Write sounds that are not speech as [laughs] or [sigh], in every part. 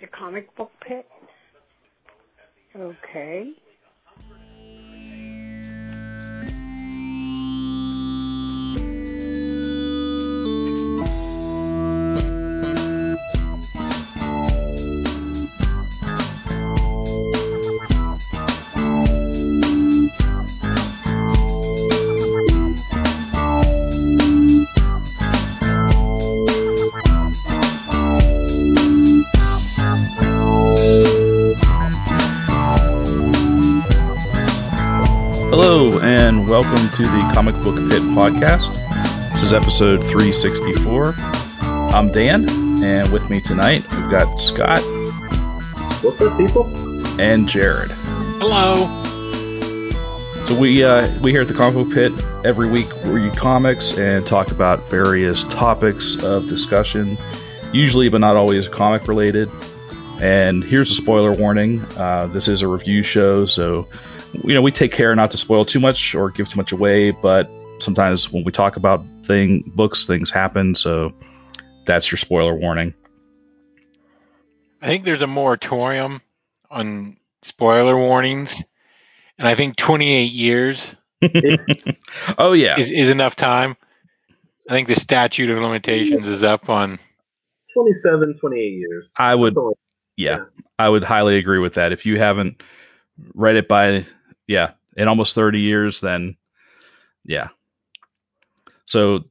The comic book pit? Okay. To the Comic Book Pit podcast. This is episode 364. I'm Dan, and with me tonight we've got Scott What's up, people? and Jared. Hello. So we uh, we here at the Comic Book Pit every week read comics and talk about various topics of discussion, usually but not always comic related. And here's a spoiler warning: uh, this is a review show, so you know we take care not to spoil too much or give too much away. But sometimes when we talk about thing books, things happen, so that's your spoiler warning. I think there's a moratorium on spoiler warnings, and I think 28 years [laughs] oh yeah, is, is enough time. I think the statute of limitations is up on. 27, 28 years. I would Something like- yeah, I would highly agree with that. If you haven't read it by yeah, in almost 30 years, then yeah. So,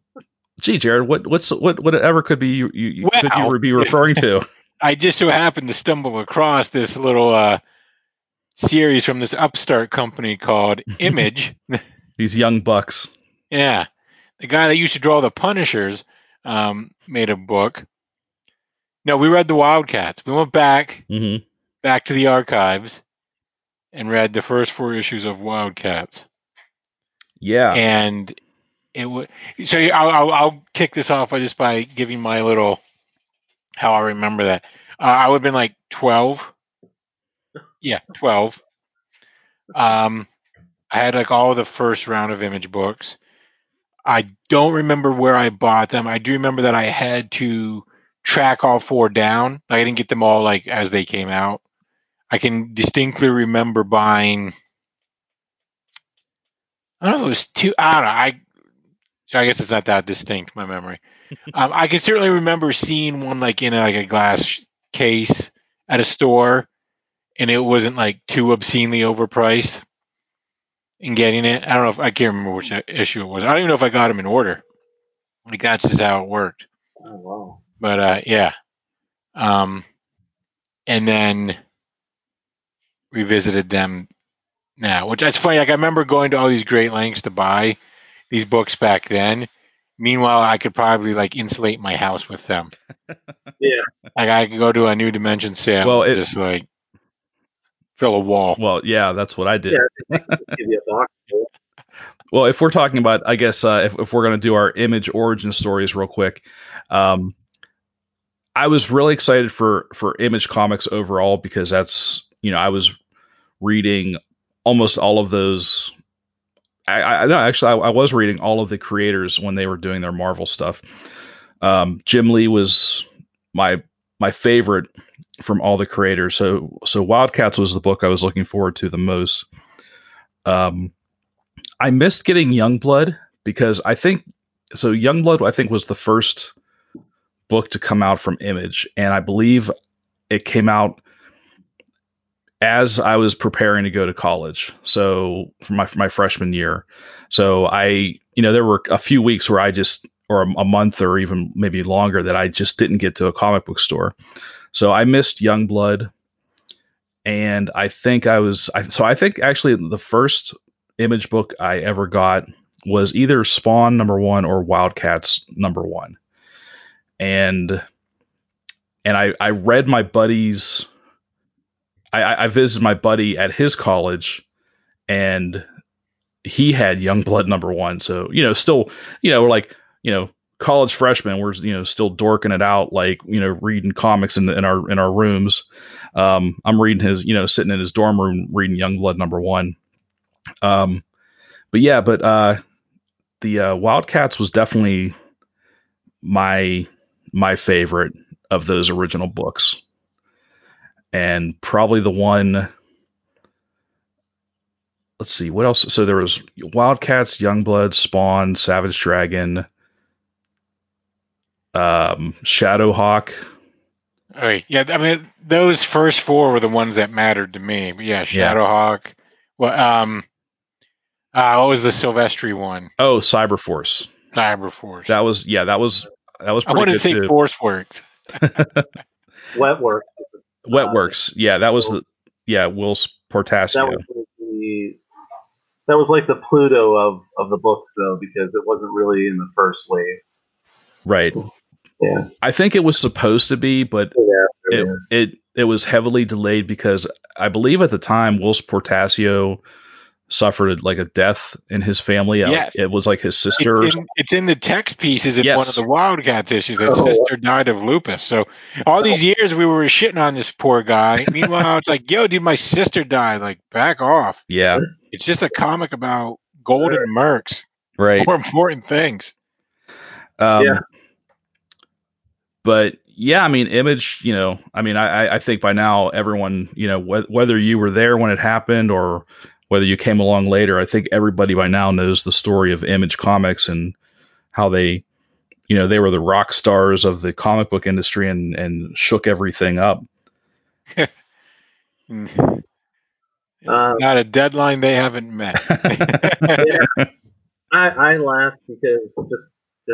gee, Jared, what what's what whatever could be you, you you- could you be referring to? [laughs] I just so happened to stumble across this little uh, series from this upstart company called [laughs] Image. These young bucks. yeah, the guy that used to draw the Punishers um, made a book. No, we read the Wildcats. We went back hmm back to the archives and read the first four issues of Wildcats. Yeah. And it would so I'll, I'll I'll kick this off by just by giving my little how I remember that. Uh, I would have been like twelve. Yeah, twelve. Um, I had like all of the first round of image books. I don't remember where I bought them. I do remember that I had to track all four down. I didn't get them all like as they came out. I can distinctly remember buying. I don't know if it was two. I don't know. I so I guess it's not that distinct. My memory. [laughs] um, I can certainly remember seeing one like in like a glass case at a store, and it wasn't like too obscenely overpriced. And getting it, I don't know if I can't remember which issue it was. I don't even know if I got them in order. Like that's just how it worked Oh, wow. but uh yeah um and then revisited them now which that's funny like i remember going to all these great lengths to buy these books back then meanwhile i could probably like insulate my house with them [laughs] Yeah. like i could go to a new dimension sale Well, and it- just like fill a wall Well, yeah, that's what I did. Yeah. Give you a box. full. [laughs] Well, if we're talking about, I guess, uh, if, if we're going to do our image origin stories real quick, um, I was really excited for for Image Comics overall because that's you know I was reading almost all of those. I, I no, actually I, I was reading all of the creators when they were doing their Marvel stuff. Um, Jim Lee was my my favorite from all the creators. So so Wildcats was the book I was looking forward to the most. Um, I missed getting Youngblood because I think so. Youngblood, I think, was the first book to come out from Image, and I believe it came out as I was preparing to go to college. So for my for my freshman year, so I, you know, there were a few weeks where I just, or a, a month or even maybe longer, that I just didn't get to a comic book store. So I missed Youngblood, and I think I was, I, so I think actually the first image book I ever got was either Spawn number one or Wildcats number one. And and I, I read my buddy's I, I visited my buddy at his college and he had Youngblood number one. So, you know, still, you know, like, you know, college freshmen, we're, you know, still dorking it out, like, you know, reading comics in, the, in our, in our rooms. Um, I'm reading his, you know, sitting in his dorm room, reading Youngblood number one. Um, but yeah, but uh, the uh, Wildcats was definitely my my favorite of those original books. And probably the one. Let's see what else. So there was Wildcats, Youngblood, Spawn, Savage Dragon, um, Shadowhawk. All right. Yeah, I mean those first four were the ones that mattered to me. But yeah, Yeah. Shadowhawk. Well, um, uh, what was the Silvestri one? Oh, Cyberforce. Cyberforce. That was yeah. That was that was I pretty wanted to say too. Force Works. [laughs] Wet work. Wetworks. Uh, yeah, that was the yeah. Will Portacio. That was like the that was like the Pluto of of the books though, because it wasn't really in the first wave. right. Yeah. I think it was supposed to be, but Yeah. it it it was heavily delayed because I believe at the time Will Portacio suffered like a death in his family. Uh, Yes. It was like his sister. It's in, it's in the text pieces in one of the Wildcats issues. His Oh. sister died of lupus. So all these years we were shitting on this poor guy. [laughs] Meanwhile, it's like, yo, dude, my sister died. Like, back off. yeah. It's just a comic about golden mercs. Right. More important things. Um, Yeah. But yeah, I mean, Image. You know, I mean, I I- I think by now everyone, you know, wh- whether you were there when it happened or whether you came along later, I think everybody by now knows the story of Image Comics and how they, you know, they were the rock stars of the comic book industry and and shook everything up. [laughs] Mm. Uh, Not a deadline they haven't met. [laughs] yeah. I, I laughed because just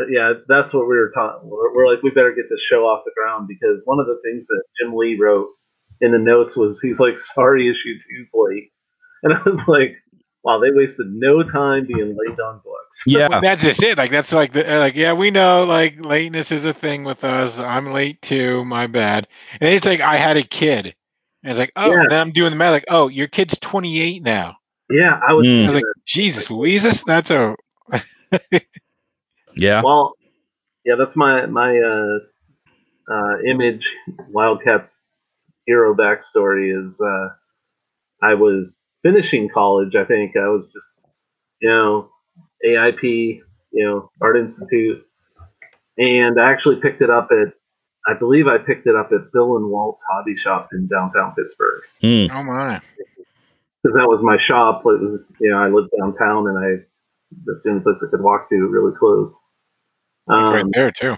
yeah, that's what we were talking. We're, we're like, we better get this show off the ground because one of the things that Jim Lee wrote in the notes was he's like, "Sorry, issue two's late," and [laughs] I was like, "Wow, they wasted no time being late on books." [laughs] Yeah. that's just it. Like that's like the like yeah, we know like lateness is a thing with us. I'm late too. My bad. And it's like I had a kid, and it's like oh, Yeah. and then I'm doing the math. Like oh, your kid's 28 now. Yeah, I was. Mm. I was like Jesus, Louises, that's a [laughs] Yeah. Well, yeah, that's my my uh, uh, image Wildcats hero backstory is uh, I was finishing college. I think I was just you know AIP, you know Art Institute, and I actually picked it up at I believe I picked it up at Bill and Walt's Hobby Shop in downtown Pittsburgh Hmm. oh my. because that was my shop. It was you know I lived downtown and I that's the only place I could walk to really close. It's right Um, there too.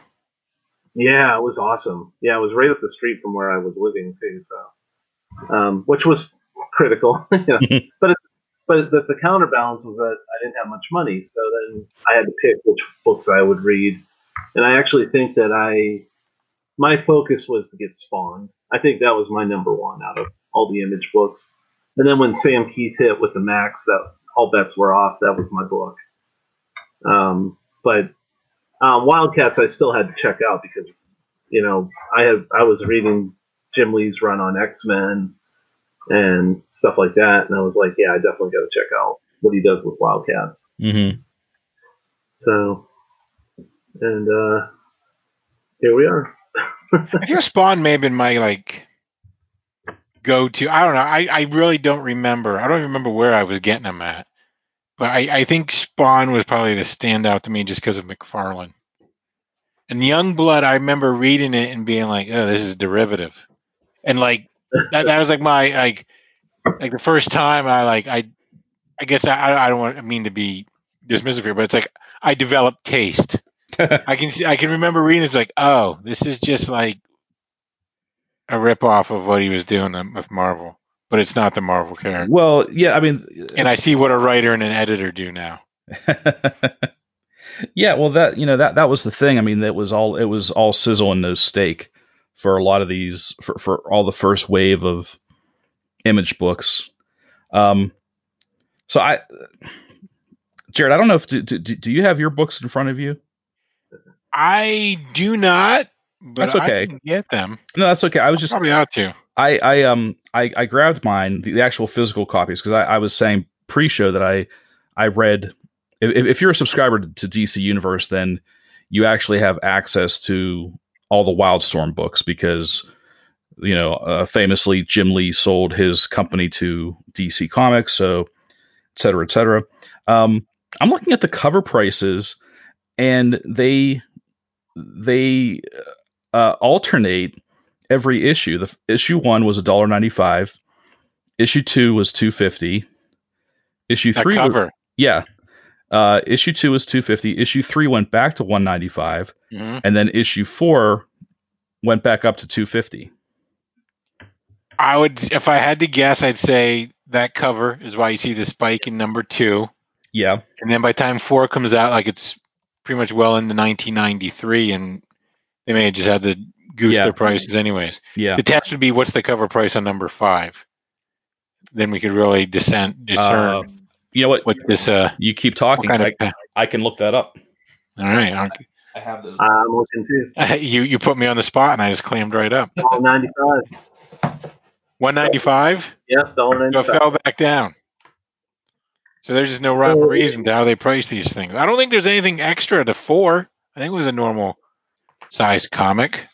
Yeah, it was awesome. Yeah, it was right up the street from where I was living too, so um, which was critical. [laughs] you know. but it, but the, the counterbalance was that I didn't have much money, so then I had to pick which books I would read, and I actually think that I my focus was to get Spawn. I think that was my number one out of all the Image books. And then when Sam Kieth hit with the Maxx, that all bets were off. That was my book. Um, but um, Wildcats, I still had to check out because you know I have I was reading Jim Lee's run on X Men and stuff like that, and I was like, yeah, I definitely got to check out what he does with Wildcats. hmm So, and uh, here we are. [laughs] I feel Spawn may have been my like go to. I don't know. I, I really don't remember. I don't remember where I was getting them at. But I, I think Spawn was probably the standout to me just because of McFarlane. And Young Blood, I remember reading it and being like, "Oh, this is derivative," and like that, that was like my like like the first time I like I I guess I I don't want I mean to be dismissive here, but it's like I developed taste. [laughs] I can see I can remember reading this like, oh, this is just like a rip off of what he was doing with Marvel, but it's not the Marvel character. Well, yeah, I mean, And I see what a writer and an editor do now. [laughs] yeah, well, that you know that that was the thing. I mean, that was all it was all sizzle and no steak for a lot of these for for all the first wave of image books. Um, so I, Jared, I don't know if do, do, do you have your books in front of you? I do not, but That's okay. I can get them. No, that's okay. I was just Probably ought to. I, I um I, I grabbed mine the, the actual physical copies because I, I was saying pre-show that I I read if, if you're a subscriber to DC Universe then you actually have access to all the Wildstorm books because you know uh, famously Jim Lee sold his company to DC Comics so et cetera et cetera. Um, I'm looking at the cover prices and they they uh, alternate every issue. The issue one was $1.95. Issue two was 250. Issue That three, was- cover. yeah. Uh, issue two was 250. Issue three went back to 195, Mhm. and then issue four went back up to 250. I would, if I had to guess, I'd say that cover is why you see the spike in number two, Yeah, and then by the time four comes out, like it's pretty much well into 1993, and they may have just had to goose Yeah. their prices anyways. yeah. The test would be what's the cover price on number five. Then we could really discern, discern Uh, you know what? what this uh You keep talking. kind of. I, I can look that up. all right, I'll- I have those. I'm looking too. [laughs] you you put me on the spot, and I just clammed right up. Dollar ninety five. 195. Yep, dollar ninety So fell back down. So there's just no rhyme or reason to how they price these things. I don't think there's anything extra to four. I think it was a normal size comic.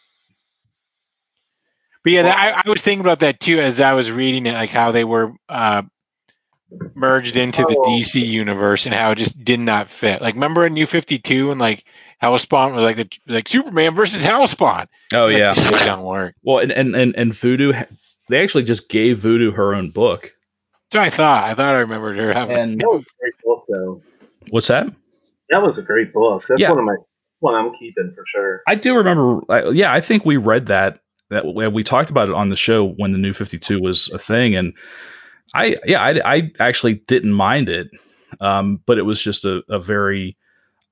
But yeah, that, I, I was thinking about that too as I was reading it, like how they were uh, merged into the Oh. DC universe and how it just did not fit. Like, remember in New Fifty Two and like Helspont was like the like Superman versus Helspont. oh Like, yeah. this shit don't work. Well, and and and, and Voodoo, they actually just gave Voodoo her own book. So I thought. I thought I remembered her having. And That was a great book though. what's that? That was a great book. That's Yeah. one of my one I'm keeping for sure. I do remember. I, yeah, I think we read that. That we we talked about it on the show when the new Fifty Two was a thing, and I yeah I, I actually didn't mind it, um, but it was just a, a very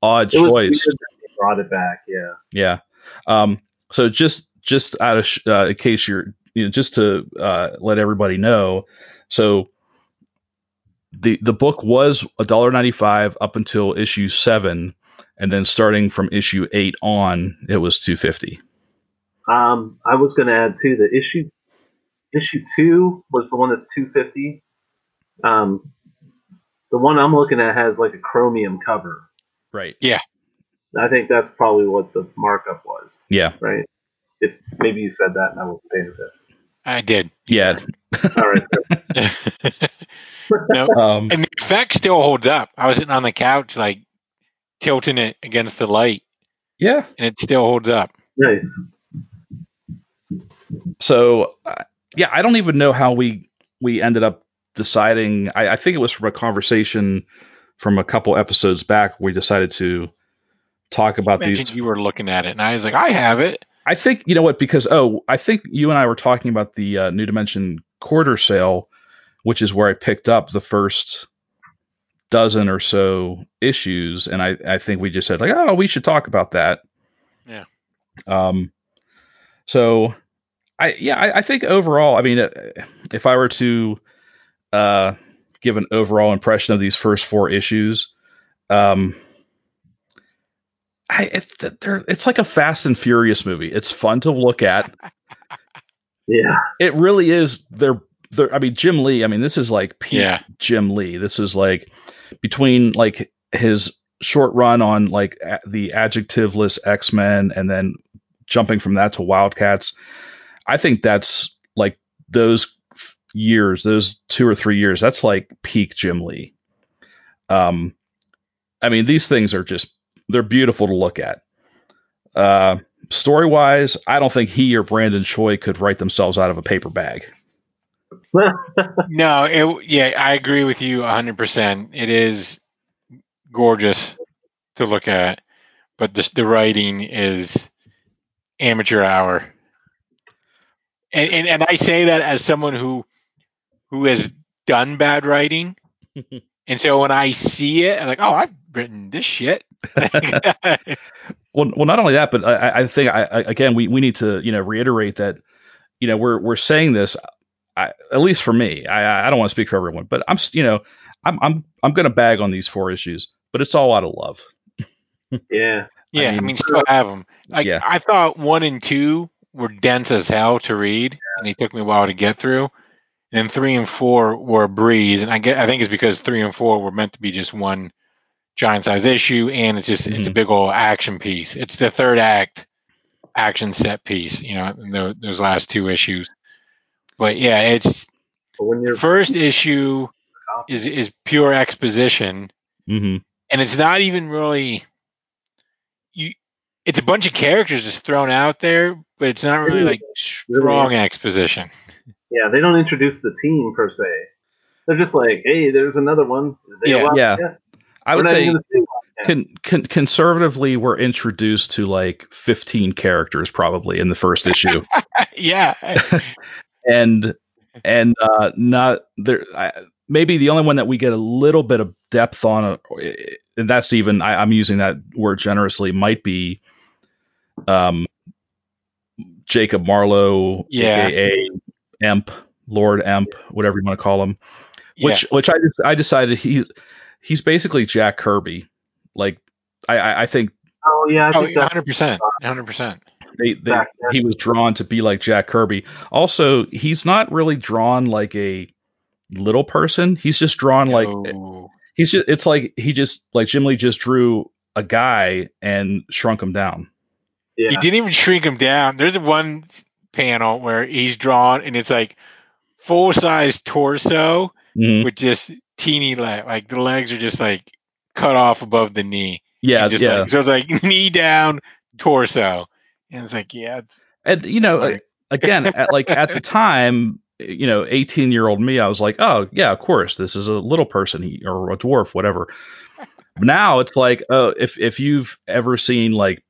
odd It choice. brought it back. Yeah. Yeah. Um, so just just out of sh- uh, in case you're you know just to uh, let everybody know, so the the book was a dollar ninety five up until issue seven, and then starting from issue eight on, it was two fifty. Um, I was going to add too the issue issue two was the one that's 250. Um, the one I'm looking at has like a chromium cover. Right. Yeah. I think that's probably what the markup was, Yeah. right? If maybe you said that and I wasn't paying attention. I did. Yeah. All right. [laughs] [laughs] no, Um, and the effect still holds up. I was sitting on the couch, like tilting it against the light, yeah. and it still holds up. nice. So uh, yeah, I don't even know how we we ended up deciding. I, I think it was from a conversation from a couple episodes back. We decided to talk about Mentioned these. you were looking at it, and I was like, I have it. I think you know what because oh, I think you and I were talking about the uh, New Dimension quarter sale, which is where I picked up the first dozen or so issues, and I I think we just said like oh we should talk about that. Yeah. Um. So, I yeah I, I think overall I mean uh, if I were to uh give an overall impression of these first four issues, um. I, it, they're, it's like a Fast and Furious movie. It's fun to look at. [laughs] Yeah. It really is. They're, they're. I mean, Jim Lee. I mean, this is like peak Yeah. Jim Lee. This is like between like his short run on like a- the adjectiveless X Men, and then jumping from that to Wildcats. I think that's like those years, those two or three years. That's like peak Jim Lee. Um, I mean, these things are just they're beautiful to look at. Uh, story wise, I don't think he or Brandon Choi could write themselves out of a paper bag. [laughs] No, it, yeah, I agree with you 100%. It is gorgeous to look at, but the, the writing is amateur hour. And, and and I say that as someone who who has done bad writing. [laughs] and so when I see it, I'm like, oh, I've written this shit. [laughs] Well, well, not only that, but I, I think I, I, again we, we need to you know reiterate that you know we're we're saying this I, at least for me. I I don't want to speak for everyone, but I'm you know I'm I'm I'm going to bag on these four issues, but it's all out of love. yeah. Yeah, I mean- mean, still have them. Like Yeah. I thought one and two were dense as hell to read, and they took me a while to get through. And three and four were a breeze, and I get I think it's because three and four were meant to be just one giant size issue, and it's just it's a Mhm. big old action piece. It's the third act action set piece, you know, in tho- those last two issues. But yeah, it's when you're first issue is is pure exposition hmm and it's not even really you it's a bunch of characters just thrown out there, but it's not really like strong exposition. Yeah, they don't introduce the team per se. They're just like, hey, there's another one. They Yeah. go Yeah. I would say even gonna say one yet. con- con- conservatively, we're introduced to like 15 characters probably in the first issue, [laughs] [laughs] yeah. and and uh, not there. I, maybe the only one that we get a little bit of depth on, uh, and that's even I, I'm using that word generously, might be um, Jacob Marlowe, Yeah. aka Emp, Lord Emp, whatever you want to call him. yeah. which which I just I decided he he's basically Jack Kirby. Like I I, I think Oh yeah, I Oh, think that's 100%. 100%. they, they he was drawn to be like Jack Kirby. Also, he's not really drawn like a little person. He's just drawn like No. he's just it's like he just like Jim Lee just drew a guy and shrunk him down. Yeah. He didn't even shrink him down. There's one panel where he's drawn and it's like full size torso Mhm. with just teeny leg. Like the legs are just like cut off above the knee. Yeah, just yeah. Like, so it's like [laughs] knee down, torso. And it's like, yeah, it's and you know, Right. again, at, like at the time, you know, 18 year old me, I was like, oh yeah, of course, this is a little person or a dwarf, whatever. Now it's like, oh, if if you've ever seen like,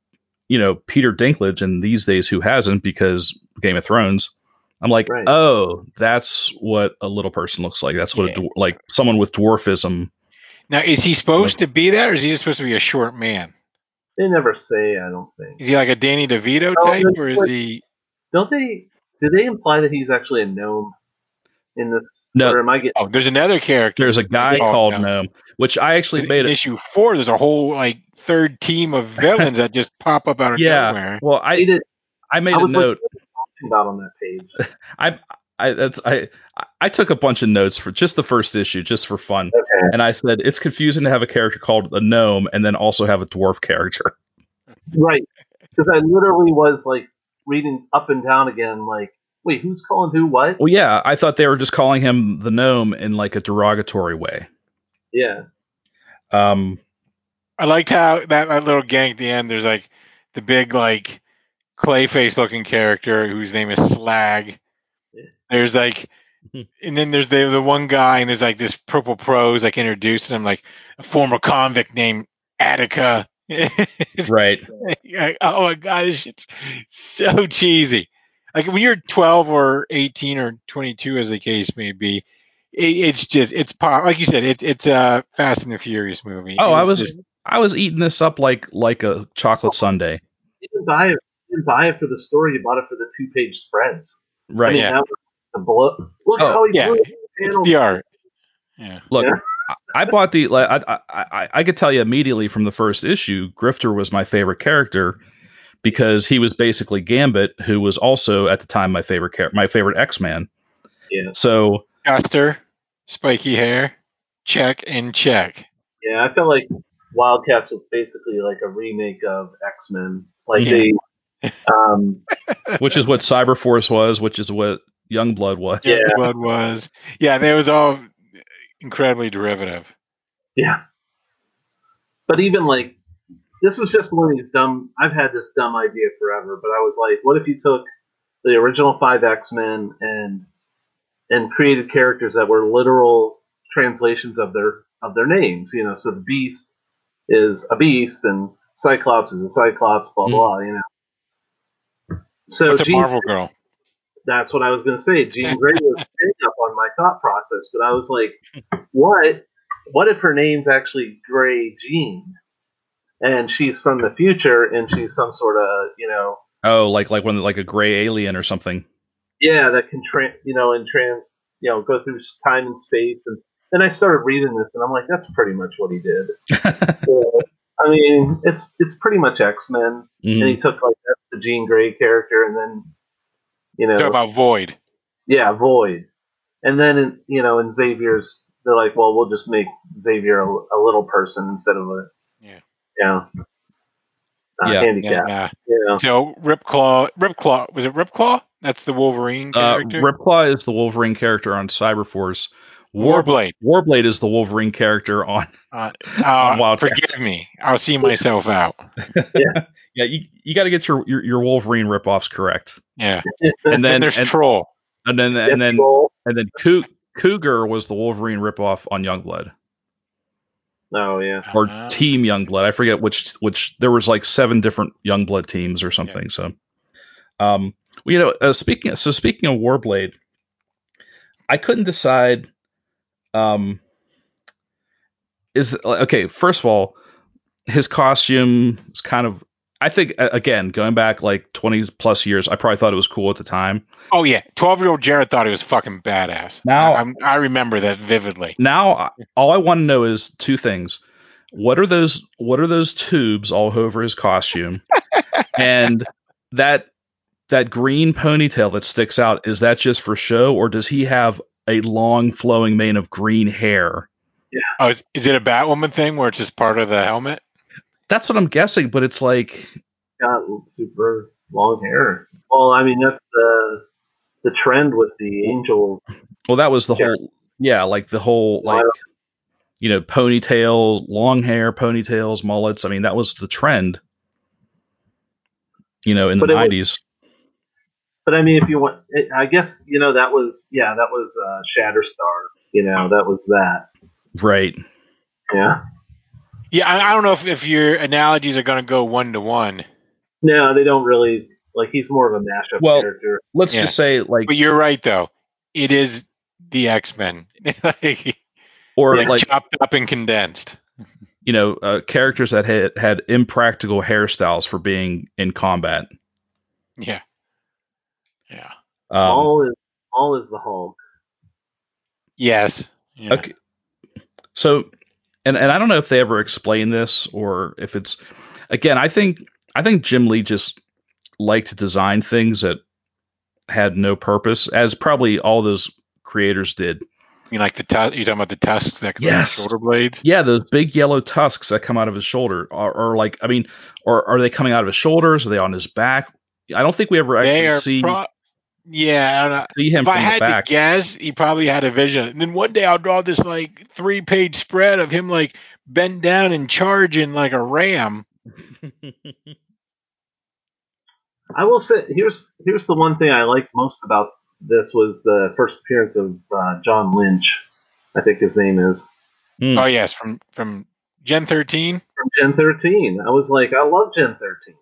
you know, Peter Dinklage, and these days who hasn't because Game of Thrones, I'm like, Right. oh, that's what a little person looks like. That's what Yeah. a dwar- like someone with dwarfism. now is he supposed to be that or is he just supposed to be a short man? They never say. I don't think. Is he like a Danny DeVito No, type that's or is what- he Don't they? Do they imply that he's actually a gnome in this? No. Or am I getting? Oh, there's another character. There's a guy Oh, called no. Gnome, which I actually in made it. issue four, there's a whole like third team of villains that just pop up out of Yeah, nowhere. well, I I did. I made I a was like, note. what are you talking about on that page? [laughs] I I that's I I took a bunch of notes for just the first issue, just for fun. Okay. And I said it's confusing to have a character called a gnome and then also have a dwarf character. [laughs] Right. Because I literally was like reading up and down again, like, wait, who's calling who what? Well, yeah, I thought they were just calling him the gnome in like a derogatory way. Yeah. Um, I liked how that, that little gang at the end. There's like the big like clayface looking character whose name is Slag. There's like, [laughs] and then there's the the one guy and there's like this purple prose like introducing him like a former convict named Attica. [laughs] Right. like, oh my gosh, it's so cheesy. Like when you're 12 or 18 or 22, as the case may be, it, it's just it's pop. Like you said, it's it's a Fast and the Furious movie. Oh, I was just- I was eating this up like like a chocolate oh. sundae. You didn't buy it. You didn't buy it for the story. You bought it for the two page spreads. I Right. mean, Yeah. the blow. Look Oh, how he yeah. drew the it's panels. the art. Yeah. Look, Yeah. I I bought the like I, I I I could tell you immediately from the first issue, Grifter was my favorite character because he was basically Gambit, who was also at the time my favorite char- my favorite X Man. Yeah. So Duster, spiky hair, check and check. Yeah, I felt like Wildcats was basically like a remake of X Men. Like Yeah. they, [laughs] um, which is what Cyberforce was, which is what Youngblood was. Yeah. The blood was. Yeah, they was all incredibly derivative. yeah. But even like, this was just one of these dumb. I've had this dumb idea forever, but I was like, what if you took the original five X Men and and created characters that were literal translations of their of their names? You know, so the Beast is a beast and Cyclops is a Cyclops. Blah Mm. blah. You know. So What's a Jean- Marvel girl? that's what I was going to say. Jean [laughs] Grey was up on my thought process, but I was like, what? What if her name's actually Grey Jean, and she's from the future, and she's some sort of, you know, Oh, like like when like a gray alien or something. yeah, that can, tra- you know, and trans, you know, go through time and space, and then I started reading this, and I'm like, that's pretty much what he did. [laughs] So, I mean, it's it's pretty much X Men, and Mhm. he took like that's the Jean Grey character, and then, you know, Talk about Void. Yeah, Void. And then, in, you know, in Xavier's, they're like, well, we'll just make Xavier a, a little person instead of a, Yeah. yeah, uh, Yeah. Yeah, handicap. yeah. Yeah. So Ripclaw, Ripclaw was it Ripclaw? That's the Wolverine Uh, character. Ripclaw is the Wolverine character on Cyberforce, War, Warblade. Warblade is the Wolverine character on. Uh, On uh, Wildcats. forgive me. I'll see myself out. [laughs] Yeah, you, you got to get your, your your Wolverine ripoffs correct. Yeah. And And then there's and, Troll. and then and then Deadpool. and then Cou- Cougar was the Wolverine ripoff on Youngblood Oh yeah. or Uh, Team Youngblood. I forget which which there was like seven different Youngblood teams or something. So, um, well, you know, uh, speaking so speaking of Warblade, I couldn't decide. Um, is okay. First of all, his costume is kind of. I think again, going back like twenty plus years, I probably thought it was cool at the time. Oh yeah, twelve year old Jared thought he was fucking badass. Now- I, I'm, I remember that vividly. Now, all I want to know is two things: what are those? What are those tubes all over his costume? [laughs] and that that green ponytail that sticks out is that just for show, or does he have a long flowing mane of green hair? Yeah. Oh, is, is it a Batwoman thing where it's just part of the helmet? That's what I'm guessing, but it's like Got super long hair. Well, I mean that's the the trend with the angel. well, that was the Yeah. whole yeah, like the whole like you know ponytail, long hair, ponytails, mullets. I mean, that was the trend. You know, in But the it was- '90s. But I mean, if you want, it, I guess you know that was yeah, that was uh, Shatterstar. You know, that was that. Right. Yeah. Yeah, I, I don't know if, if your analogies are going to go one to one, No, they don't really like. He's more of a mashup Well- character. Let's Yeah. just say like but you're right though. It is the X Men, like, [laughs] or Yeah. like chopped up and condensed. you know uh, characters that had had impractical hairstyles for being in combat. Yeah, yeah, Um, all is all is the home. yes. Yeah. Okay. So, and and I don't know if they ever explain this or if it's again. I think I think Jim Lee just liked to design things that had no purpose, as probably all those creators did. You mean like the tu- you talking about the tusks that come out of Yes. shoulder blades? Yeah, those big yellow tusks that come out of his shoulder, are, or like I mean, or are they coming out of his shoulders? Are they on his back? I don't think we ever They actually are see pro- yeah. I don't know. see him If I had back. to guess, he probably had a vision. And then one day I'll draw this like three page spread of him like bent down and charging like a ram. [laughs] I will say here's here's the one thing I liked most about this was the first appearance of uh, John Lynch. I think his name is Hmm. Oh yes, from from Gen 13. from Gen 13. I was like, I love Gen 13.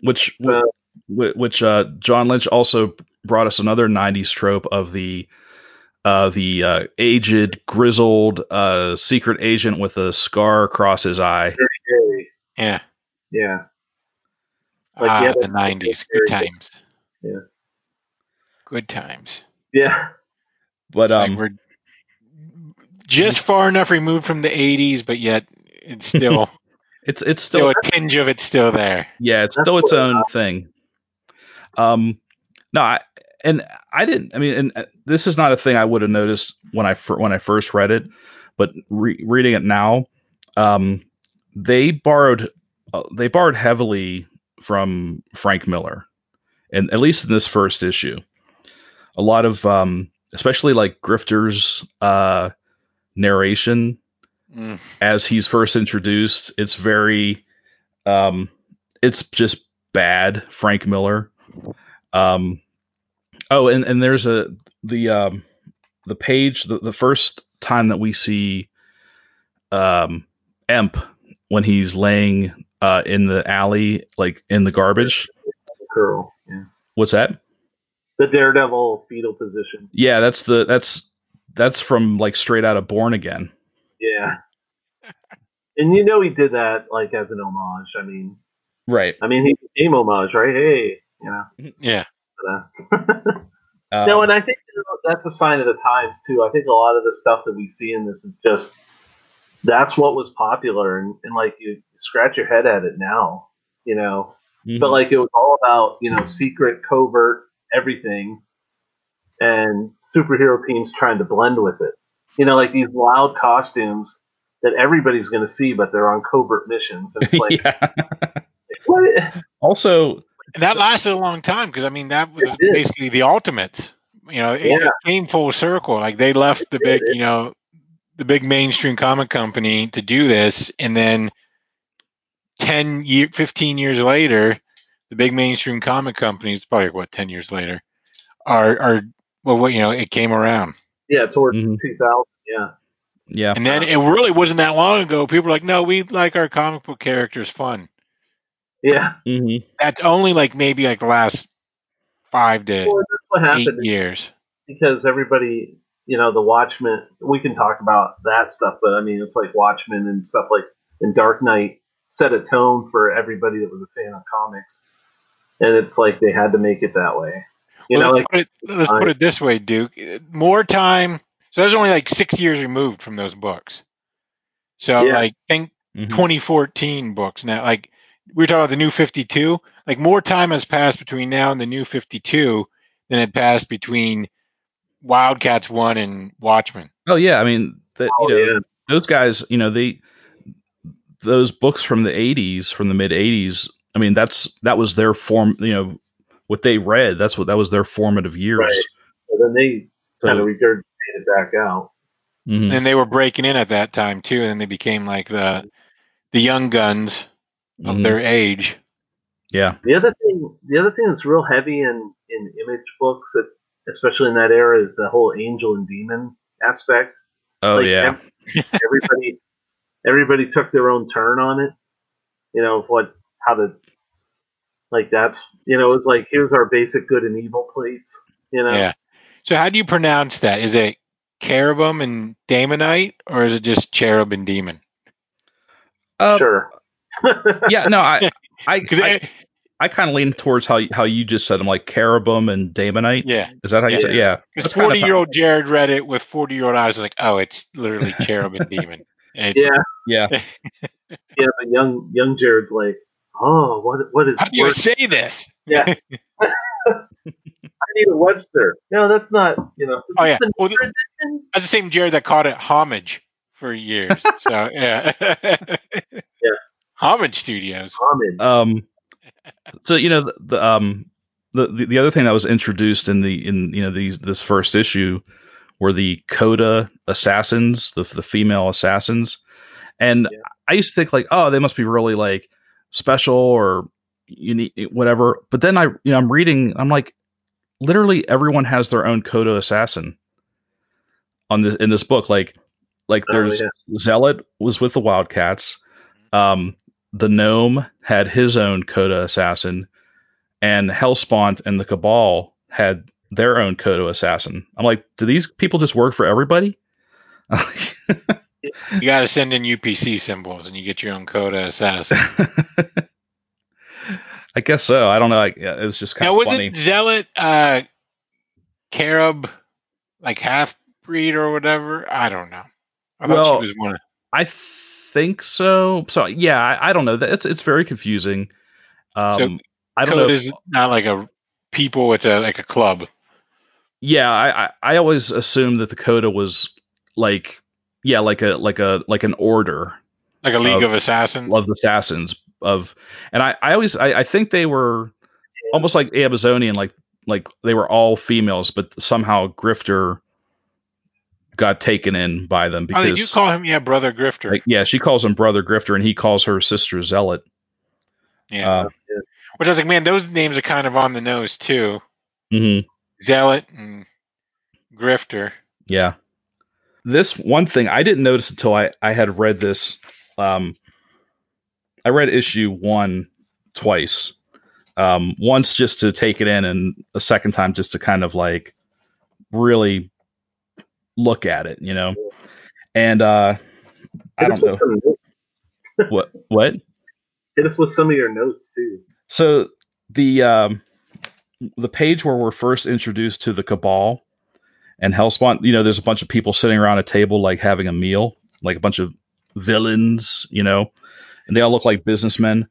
which So wh- which uh, John Lynch also brought us another '90s trope of the uh, the uh, aged, grizzled uh, secret agent with a scar across his eye. very, Yeah. yeah, Like, ah, yeah, the 90s. Good very good. times. Yeah. Good times. yeah. But It's like um, we're just far enough removed from the 80s, but yet it's still [laughs] it's it's still still a tinge of it's still there. yeah, it's That's still its what- own thing. Um, no, I, and I didn't. I mean, and uh, this is not a thing I would have noticed when I fir- when I first read it, but re- reading it now, um, they borrowed uh, they borrowed heavily from Frank Miller, and at least in this first issue, a lot of um, especially like Grifter's uh, narration Mm. as he's first introduced, it's very, um, it's just bad. Frank Miller. Um, oh, and and there's a the um the page the, the first time that we see um Emp when he's laying uh in the alley like in the garbage. Curl. Yeah. What's that? The Daredevil fetal position. Yeah, that's the that's that's from like straight out of Born Again. Yeah. [laughs] And you know he did that like as an homage. I mean, Right. I mean he became homage, right? Hey, you know. Yeah. uh, [laughs] Um, no, and I think you know, that's a sign of the times too. I think a lot of the stuff that we see in this is just that's what was popular, and, and like you scratch your head at it now, you know. mhm. But like it was all about you know secret, covert, everything, and superhero teams trying to blend with it. You know, like these loud costumes that everybody's going to see, but they're on covert missions. And it's [laughs] like, yeah. what? Also, And that lasted a long time because I mean that was basically the ultimates. You know, it, Yeah. it came full circle. Like they left the big, you know, the big mainstream comic company to do this, and then 10 year 15 years later the big mainstream comic companies probably what 10 years later are are well what you know it came around Yeah, towards Mhm. 2000. Yeah. Yeah. and then it really wasn't that long ago people were like no we like our comic book characters fun Yeah. hmm that's only like maybe like the last five to Well, that's what eight years because everybody, you know, the Watchmen. We can talk about that stuff, but I mean, it's like Watchmen and stuff like in Dark Knight set a tone for everybody that was a fan of comics, and it's like they had to make it that way. You well, know, let's, like put it, let's put it this way duke more time so there's only like six years removed from those books so Yeah. like think Mhm. 2014 books now. Like we were talking about the new 52. Like more time has passed between now and the new 52 than had passed between Wildcats one and Watchmen. Oh yeah, I mean that Oh, you know yeah. those guys, you know, they those books from the 80s, from the mid 80s, I mean that's that was their form, you know, what they read, that's what that was their formative years. Right. so then they So, kind of regurgitated back out. mhm. And they were breaking in at that time too, and then they became like the the young guns of Mhm. their age. yeah. The other thing, the other thing that's real heavy in in image books, that especially in that era, is the whole angel and demon aspect. Oh Like, yeah. ev- everybody everybody took their own turn on it. You know what how to like that's you know it's like here's our basic good and evil plates. You know, Yeah. So how do you pronounce that? Is it cherubim and Daemonite, or is it just cherub and demon? Uh, sure. [laughs] Yeah, no, I I [laughs] Because I, I kind of lean towards how how you just said them like Kherubim and Daemonite. yeah, Is that how you Yeah. said? Yeah. because That's kind of forty year old Jared read it with forty year old eyes, like, oh, it's literally cherub and [laughs] demon. And yeah, Yeah. yeah. But young young Jared's like, oh, what what is? How do you word- say this? Yeah. I need a Webster. No, that's not. You know. Oh yeah, is the well, new edition. that's the same Jared that called it homage for years. So yeah, Yeah. Homage Studios. Common. Um so you know the, the um the, the the other thing that was introduced in the in you know these this first issue were the Coda assassins, the the female assassins. And Yeah. I used to think like, oh, they must be really like special or unique whatever. But then I you know I'm reading I'm like literally everyone has their own Coda assassin on this in this book like like Oh, there's yeah. Zealot was with the Wildcats. Um the gnome had his own Coda assassin, and Helspont and the Cabal had their own Coda assassin. I'm like, do these people just work for everybody? You got to send in UPC symbols, and you get your own Coda assassin. [laughs] I guess so. I don't know. Like, yeah, it's just kind now, of was funny. it Zealot, uh, Carib, like half breed or whatever? I don't know. I thought Well, she was one. Of, I think so. So yeah, I, I don't know. It's it's very confusing. Um, I don't know. Coda if- is not like a people; it's a like a club. yeah, I, I I always assumed that the Coda was like yeah, like a like a like an order Like a League Of- of Assassins. of assassins of and I, I always I, I think they were almost like Amazonian like like they were all females but somehow Grifter got taken in by them oh, they do call him, yeah, Brother Grifter. like, yeah she calls him brother Grifter and he calls her sister Zealot yeah. uh, Which I was like, man, those names are kind of on the nose too. mhm, Zealot and Grifter. yeah this one thing I didn't notice until I I had read this um I read issue one twice um once just to take it in and a second time just to kind of like really look at it you know? And uh I don't know. [laughs] what what? Hit us with some of your notes too. so the um the page where we're first introduced to the cabal and helspont you know there's a bunch of people sitting around a table like having a meal like a bunch of villains you know? And they all look like businessmen.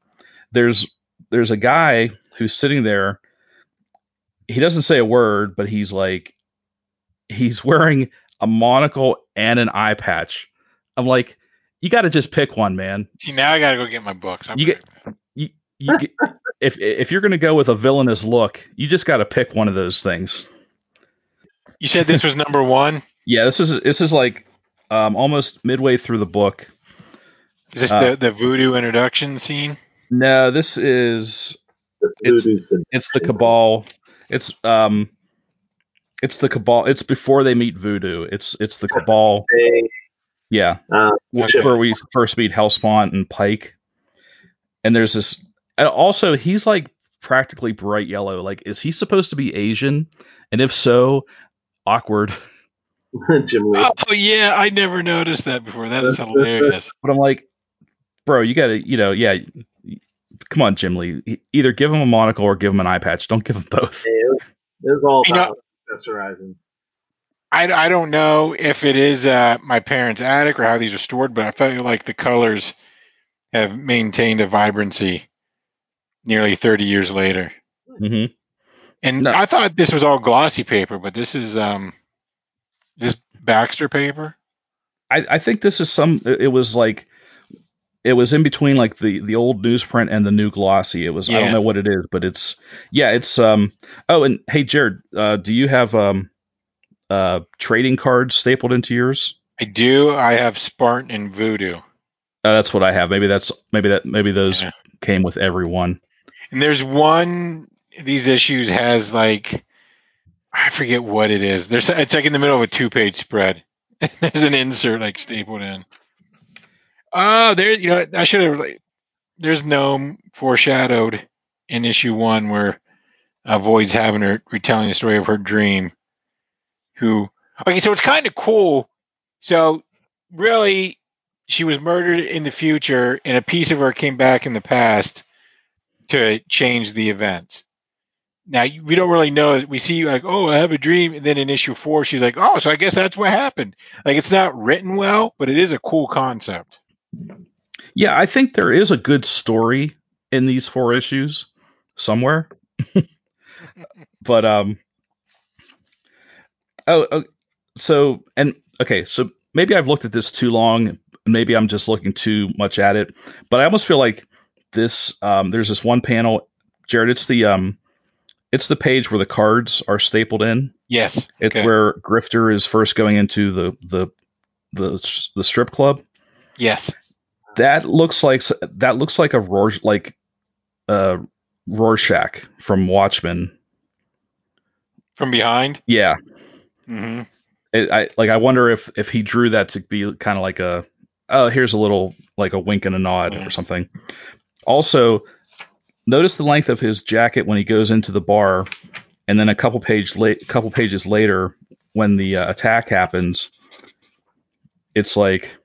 There's there's a guy who's sitting there. He doesn't say a word but he's like he's wearing a monocle and an eye patch i'm like you got to just pick one man See, now I got to go get my books. I'm You get- you, you get, [laughs] if if you're going to go with a villainous look, you just got to pick one of those things. You said this was number one. [laughs] Yeah, this is this is like um, almost midway through the book. Is this Uh, the the voodoo introduction scene? No, this is The It's- it's the cabal. It's um, it's the cabal. It's before they meet voodoo. It's it's the cabal. Yeah, uh, which where we first meet Helspont and Pike. And there's this. And also, he's like practically bright yellow. Like, is he supposed to be Asian? And if so, awkward. [laughs] Oh yeah, I never noticed that before. That is hilarious. [laughs] But I'm like, bro, you gotta, you know, yeah. Come on, Jim Lee. Either give him a monocle or give him an eye patch. Don't give him both. It was, it was all You know- about Professor Eisen. I, I don't know if it is uh, my parents' attic or how these are stored, but I felt like the colors have maintained a vibrancy nearly 30 years later. hmm And No. I thought this was all glossy paper, but this is um, just Baxter paper. I, I think this is some. It it was like, it was in between like the the old newsprint and the new glossy. It was. I don't know what it is, but it's. Yeah, it's. Um. Oh, and hey, Jared, uh, do you have um, uh, trading cards stapled into yours? I do. I have Spartan and Voodoo. Uh, that's what I have. Maybe that's maybe that maybe those Yeah. came with every one. And there's one. These issues has like, I forget what it is. There's it's like in the middle of a two-page spread. [laughs] there's an insert like stapled in. Oh, there. You know, I should have. Like, there's no foreshadowed in issue one where uh, Void's having her retelling the story of her dream. Who? Okay, so it's kind of cool. So really, she was murdered in the future, and a piece of her came back in the past to change the events. Now we don't really know. We see like, oh, I have a dream, and then in issue four, she's like, oh, so I guess that's what happened. Like it's not written well, but it is a cool concept. Yeah, I think there is a good story in these four issues somewhere. [laughs] but um oh, oh so and okay, so maybe I've looked at this too long, maybe I'm just looking too much at it, but I almost feel like this um there's this one panel Jared, it's the um it's the page where the cards are stapled in. Yes. It's Okay. where Grifter is first going into the the the the strip club Yes. that looks like that looks like a Ror like uh Rorschach from Watchmen. From behind. Yeah, it, I like. I wonder if if he drew that to be kind of like a oh here's a little like a wink and a nod Yeah. or something. Also, notice the length of his jacket when he goes into the bar, and then a couple page late couple pages later when the uh, attack happens, it's like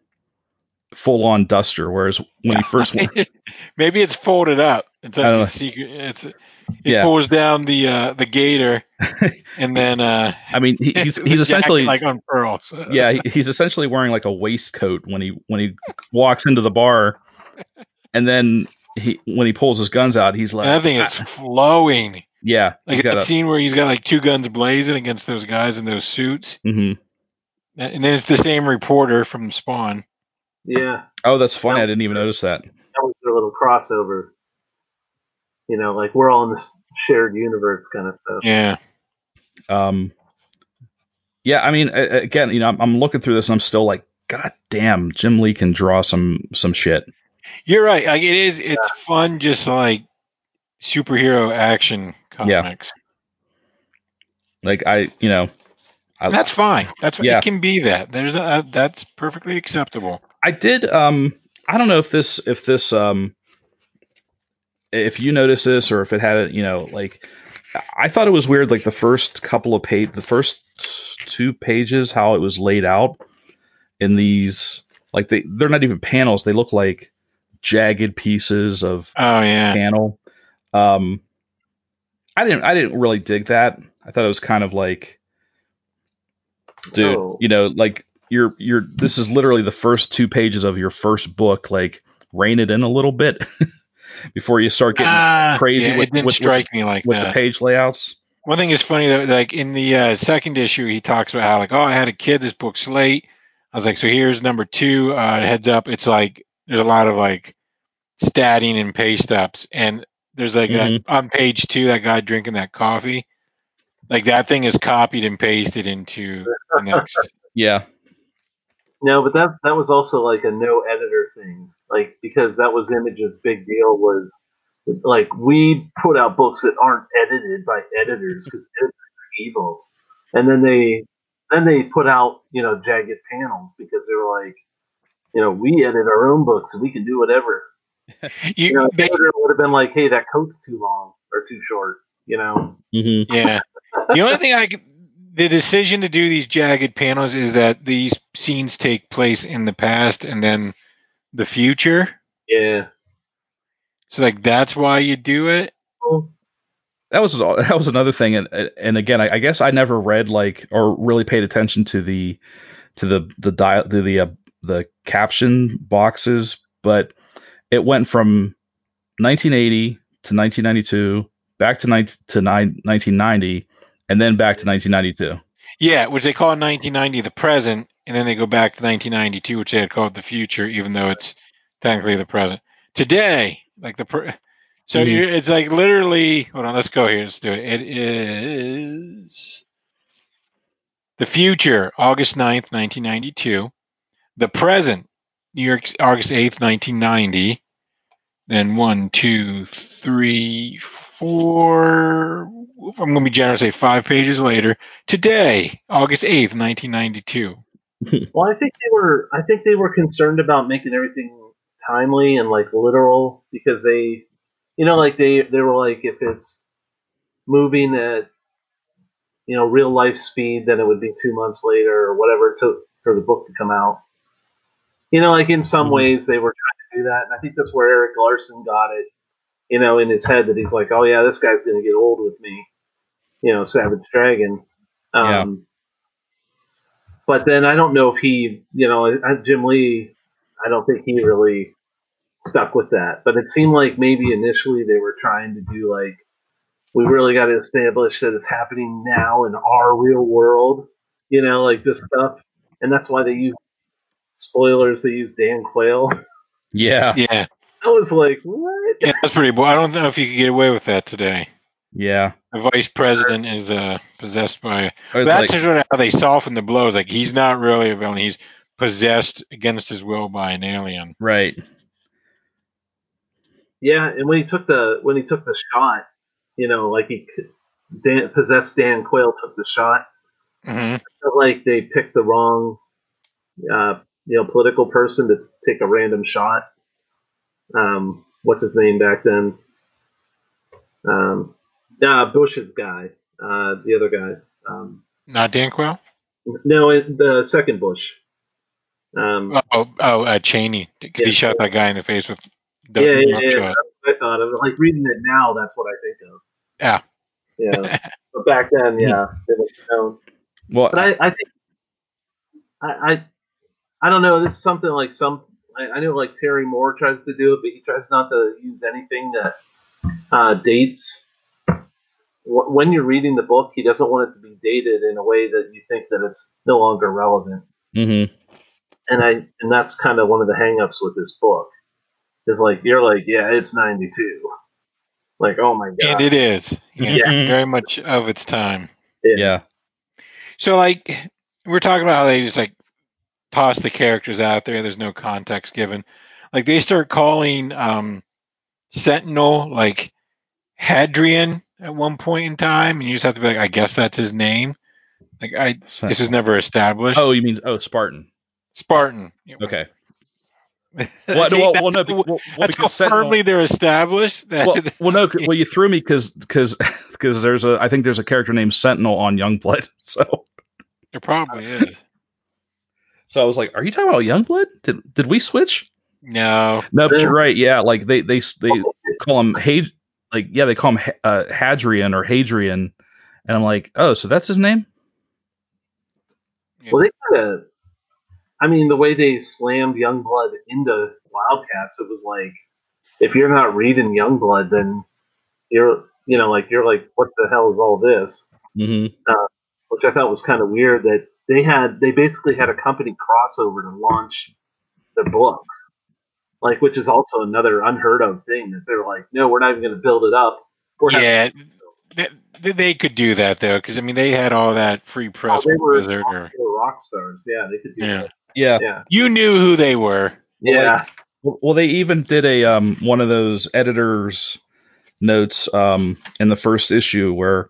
full on duster. Whereas when he first went, [laughs] Maybe it's folded up. It's like a secret. It's it Yeah. pulls down the uh, the gator, [laughs] and then uh, I mean, he, he's [laughs] he's essentially like unfurls. yeah, he, he's essentially wearing like a waistcoat when he when he walks into the bar, and then he when he pulls his guns out, he's like, I think it's flowing. yeah, Like that a, scene where he's got like two guns blazing against those guys in those suits, mhm. and then it's the same reporter from Spawn. Yeah, Oh, that's funny. I didn't even notice that. that was their little crossover. You know, like we're all in this shared universe kind of stuff. Yeah, Um, yeah, I mean, a- a- again, you know, I'm, I'm looking through this and I'm still like, God damn, Jim Lee can draw some some shit. you're right. Like it is. It's fun, just like superhero action comics. Yeah. comics. Like I, you know, I, that's fine. That's Yeah. it can be that. There's no, uh, that's perfectly acceptable. I did. Um, I don't know if this if this um if you notice this or if it had you know like I thought it was weird like the first couple of page the first two pages how it was laid out in these like they they're not even panels they look like jagged pieces of Oh yeah. panel. Um, I didn't I didn't really dig that. I thought it was kind of like, dude, Oh. you know, like you're you're this is literally the first two pages of your first book. Like rein it in a little bit [laughs] before you start getting Ah, crazy yeah, with- it didn't with- strike me like with that. the page layouts. One thing is funny though, like in the uh, second issue, he talks about how like, oh, I had a kid. This book's late. I was like, so here's number two. Uh, heads up, it's like there's a lot of like statting and paste ups, and there's like that, Mhm. on page two that guy drinking that coffee. Like that thing is copied and pasted into the next. [laughs] Yeah. No, but that that was also like a no editor thing. Like because that was Image's big deal was like we put out books that aren't edited by editors because editors are evil, and then they then they put out you know jagged panels because they were like, you know, we edit our own books and we can do whatever. [laughs] You, You know, the editor would have been like, hey, that coat's too long or too short. You know. hmm yeah. The only thing I could, the decision to do these jagged panels is that these scenes take place in the past and then the future. Yeah. So like that's why you do it. That was [laughs] that was another thing, and and again, I, I guess I never read like or really paid attention to the to the the dial to the uh, the caption boxes, but it went from 1980 to 1992, back to 19, to nine, 1990, and then back to 1992. Yeah, which they call 1990 the present, and then they go back to 1992, which they had called the future, even though it's technically the present. Today, like the pre- so Mhm. you it's like literally. Hold on, let's go here. Let's do it. It is the future, August 9th, 1992. The present, New York, August 8th, 1990. Then one, two, three, four. I'm going to be generous, say five pages later. Today, August 8th, 1992. [laughs] Well, I think they were. I think they were concerned about making everything timely and like literal because they, you know, like they they were like if it's moving at, you know, real life speed, then it would be two months later or whatever it took for the book to come out. You know, like in some Mhm. ways they were trying to do that, and I think that's where Erik Larsen got it. You know, in his head that he's like, oh yeah, this guy's gonna get old with me. You know, Savage Dragon. Um, but then I don't know if he, you know, Jim Lee, I don't think he really stuck with that. But it seemed like maybe initially they were trying to do like, we really got to establish that it's happening now in our real world, you know, like this stuff. And that's why they use spoilers. They use Dan Quayle. Yeah, Yeah, I was like, what? [laughs] yeah, that's pretty. Boy, I don't know if you could get away with that today. yeah. The vice president is uh, possessed by. That's like, sort of how they soften the blows. Like he's not really a villain; he's possessed against his will by an alien. right. Yeah, and when he took the when he took the shot, you know, like he Dan, possessed Dan Quayle took the shot. hmm felt like they picked the wrong, uh, you know, political person to take a random shot. Um, what's his name back then? Um, uh, Bush's guy, uh, the other guy. Um, Not Dan Quayle. no, it, the second Bush. Um, Oh, oh, uh, Cheney, because he shot that guy in the face with. the yeah, yeah, yeah. shot. I thought of. Like reading it now, that's what I think of. Yeah. Yeah, [laughs] but back then, yeah, it was known. Well, But I, I think I, I I don't know. This is something like some. I, I know like Terry Moore tries to do it, but he tries not to use anything that uh, dates. When you're reading the book, he doesn't want it to be dated in a way that you think that it's no longer relevant. hmm And I and that's kind of one of the hangups with this book. Is like you're like, yeah, it's '92. Like, oh my god, And it is. Yeah, Yeah. Very much of its time. yeah. So, like, we're talking about how they just like toss the characters out there. There's no context given. Like, they start calling um, Sentinel like Hadrian at one point in time, and you just have to be like, I guess that's his name. Like, I So- this was never established. oh, you mean oh Spartan? Spartan. Okay. [laughs] Well, See, no, well, that's well, no, well, that's how Sentinel- firmly they're established. That well, well, no, [laughs] well, you threw me because because because there's a I think there's a character named Sentinel on Youngblood, [laughs] so there probably is. So I was like, are you talking about Youngblood? Did did we switch? No, No, but you're right. Yeah, like they they they call him Had like yeah they call him Ha- uh, Hadrian or Hadrian, and I'm like, oh, so that's his name? Well, they kind of. I mean, the way they slammed Youngblood into Wildcats, it was like, if you're not reading Youngblood, then you're, you know, like you're like, what the hell is all this? hmm Which I thought was kind of weird that they had, they basically had a company crossover to launch their books, like, which is also another unheard of thing that they're like, no, we're not even going to build it up. We're yeah. they, they could do that though, because I mean they had all that free Oh, press they with were, Blizzard. Or, they were rock stars. Yeah, they could do yeah, that. Yeah. Yeah. you knew who they were. Yeah. Well, they even did a um one of those editors notes um in the first issue where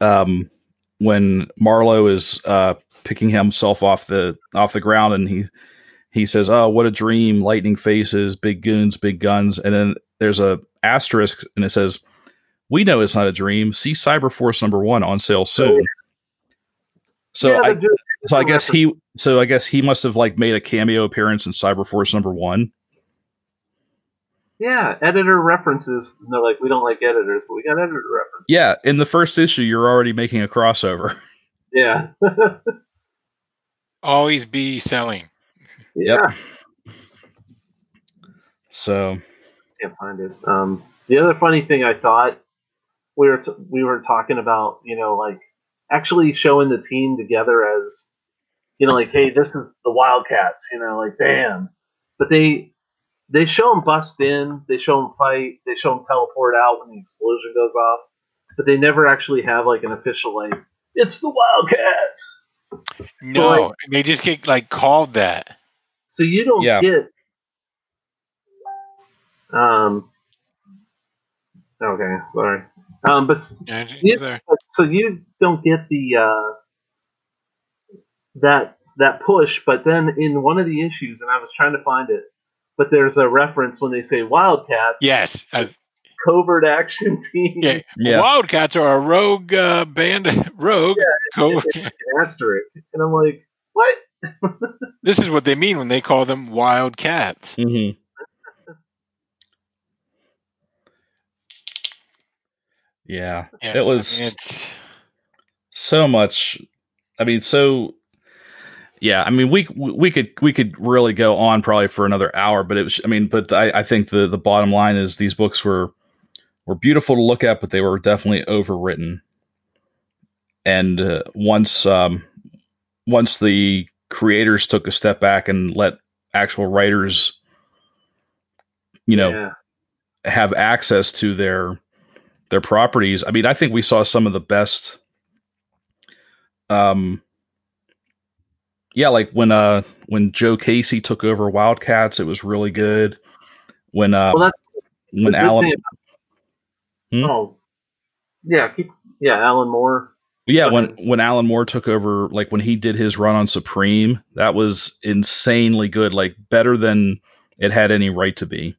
um when Marlowe is uh picking himself off the off the ground and he he says, "Oh, what a dream! Lightning faces, big goons, big guns." And then there's a asterisk and it says, "We know it's not a dream. See Cyberforce number one on sale soon." So yeah, I so I guess he so I guess he must have like made a cameo appearance in Cyberforce number one. Yeah, editor references. And they're like, we don't like editors, but we got editor references. Yeah, in the first issue, you're already making a crossover. [laughs] Yeah. [laughs] Always be selling. yeah. So Can't find it. Um, the other funny thing I thought we were t- we were talking about, you know, like actually showing the team together as, you know, like, hey, this is the Wildcats. You know, like, damn. But they they show them bust in, they show them fight, they show them teleport out when the explosion goes off, but they never actually have like an official like, it's the Wildcats. No, they just get like called that. So you don't Yeah. get. Um. Okay, sorry. Um, but Yeah, Yeah. there. so you don't get the uh, that that push, but then in one of the issues, and I was trying to find it, but there's a reference when they say Wildcats, Yes, as, covert action [laughs] team, yeah. Yeah. Wildcats are a rogue uh, band. [laughs] Rogue. co- asterisk, and I'm like, what? [laughs] this is what they mean when they call them Wildcats. hmm Yeah, Yeah, it was I mean, it's so much. I mean, so yeah. I mean, we we could we could really go on probably for another hour, but it was. I mean, but I, I think the the bottom line is these books were were beautiful to look at, but they were definitely overwritten. And uh, once um, once the creators took a step back and let actual writers, you know, yeah. have access to their their properties. I mean, I think we saw some of the best. Um, yeah, like when uh when Joe Casey took over Wildcats, it was really good. When uh Well, when Alan Hmm? Oh, yeah, keep yeah, Alan Moore. yeah when when Alan Moore took over, like when he did his run on Supreme, that was insanely good. Like better than it had any right to be.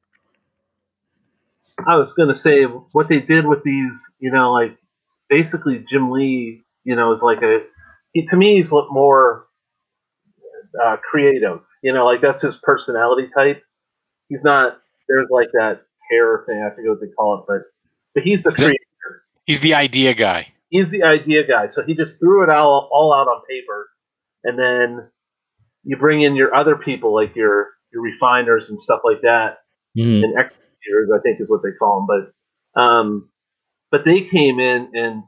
I was gonna say what they did with these, you know, like basically Jim Lee, you know, is like a he, to me he's more uh, creative. You know, like that's his personality type. He's not there's like that hair thing. I forget what they call it, but but he's the creator. he's the idea guy. He's the idea guy. So he just threw it all all out on paper, and then you bring in your other people like your your refiners and stuff like that, Mhm. and executors, I think is what they call them. But um, but they came in and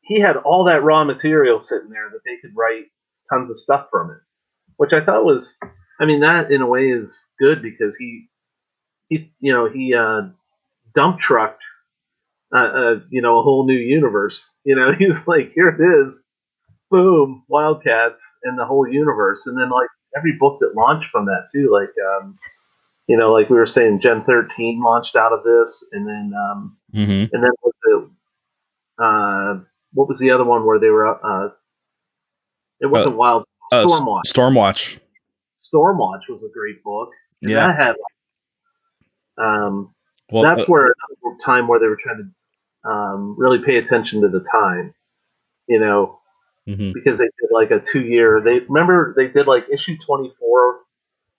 he had all that raw material sitting there that they could write tons of stuff from it, which I thought was, I mean, that in a way is good because he he you know he uh, dump trucked uh, uh, you know a whole new universe. You know, [laughs] he's like, here it is, boom, Wildcats and the whole universe, and then like every book that launched from that too, like. um you know, like we were saying, Gen 13 launched out of this, and then um, Mhm. and then with the uh, what was the other one where they were uh, it wasn't Wild Uh, Stormwatch. Stormwatch. Stormwatch was a great book. And Yeah. that had um, Well, that's uh, where another time where they were trying to um, really pay attention to the time, you know, mhm. because they did like a two year. They remember they did like issue 24,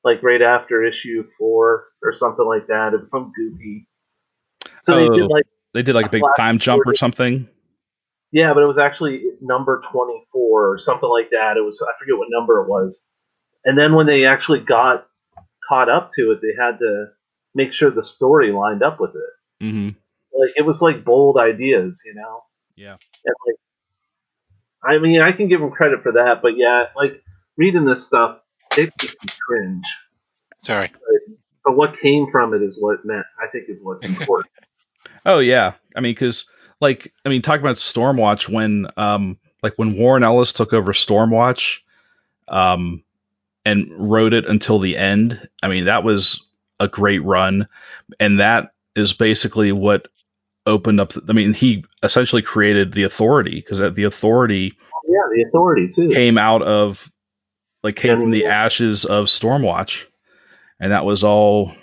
like right after issue four or something like that. It was some goofy. So they Oh. did like. they did like a big time jump or something. Yeah, but it was actually number 24 or something like that. It was I forget what number it was. And then when they actually got caught up to it, they had to make sure the story lined up with it. hmm Like it was like bold ideas, you know. Yeah. And like, I mean, I can give them credit for that, but yeah, like reading this stuff, it makes me cringe. Sorry. But what came from it is what meant I think is what's [laughs] important. Oh yeah, I mean, because like I mean, talking about Stormwatch when um like when Warren Ellis took over Stormwatch, um, and wrote it until the end. I mean, that was a great run, and that is basically what opened up. I mean, he essentially created the Authority because the Authority, yeah, the Authority too, came out of like came from the ashes of Stormwatch, and that was all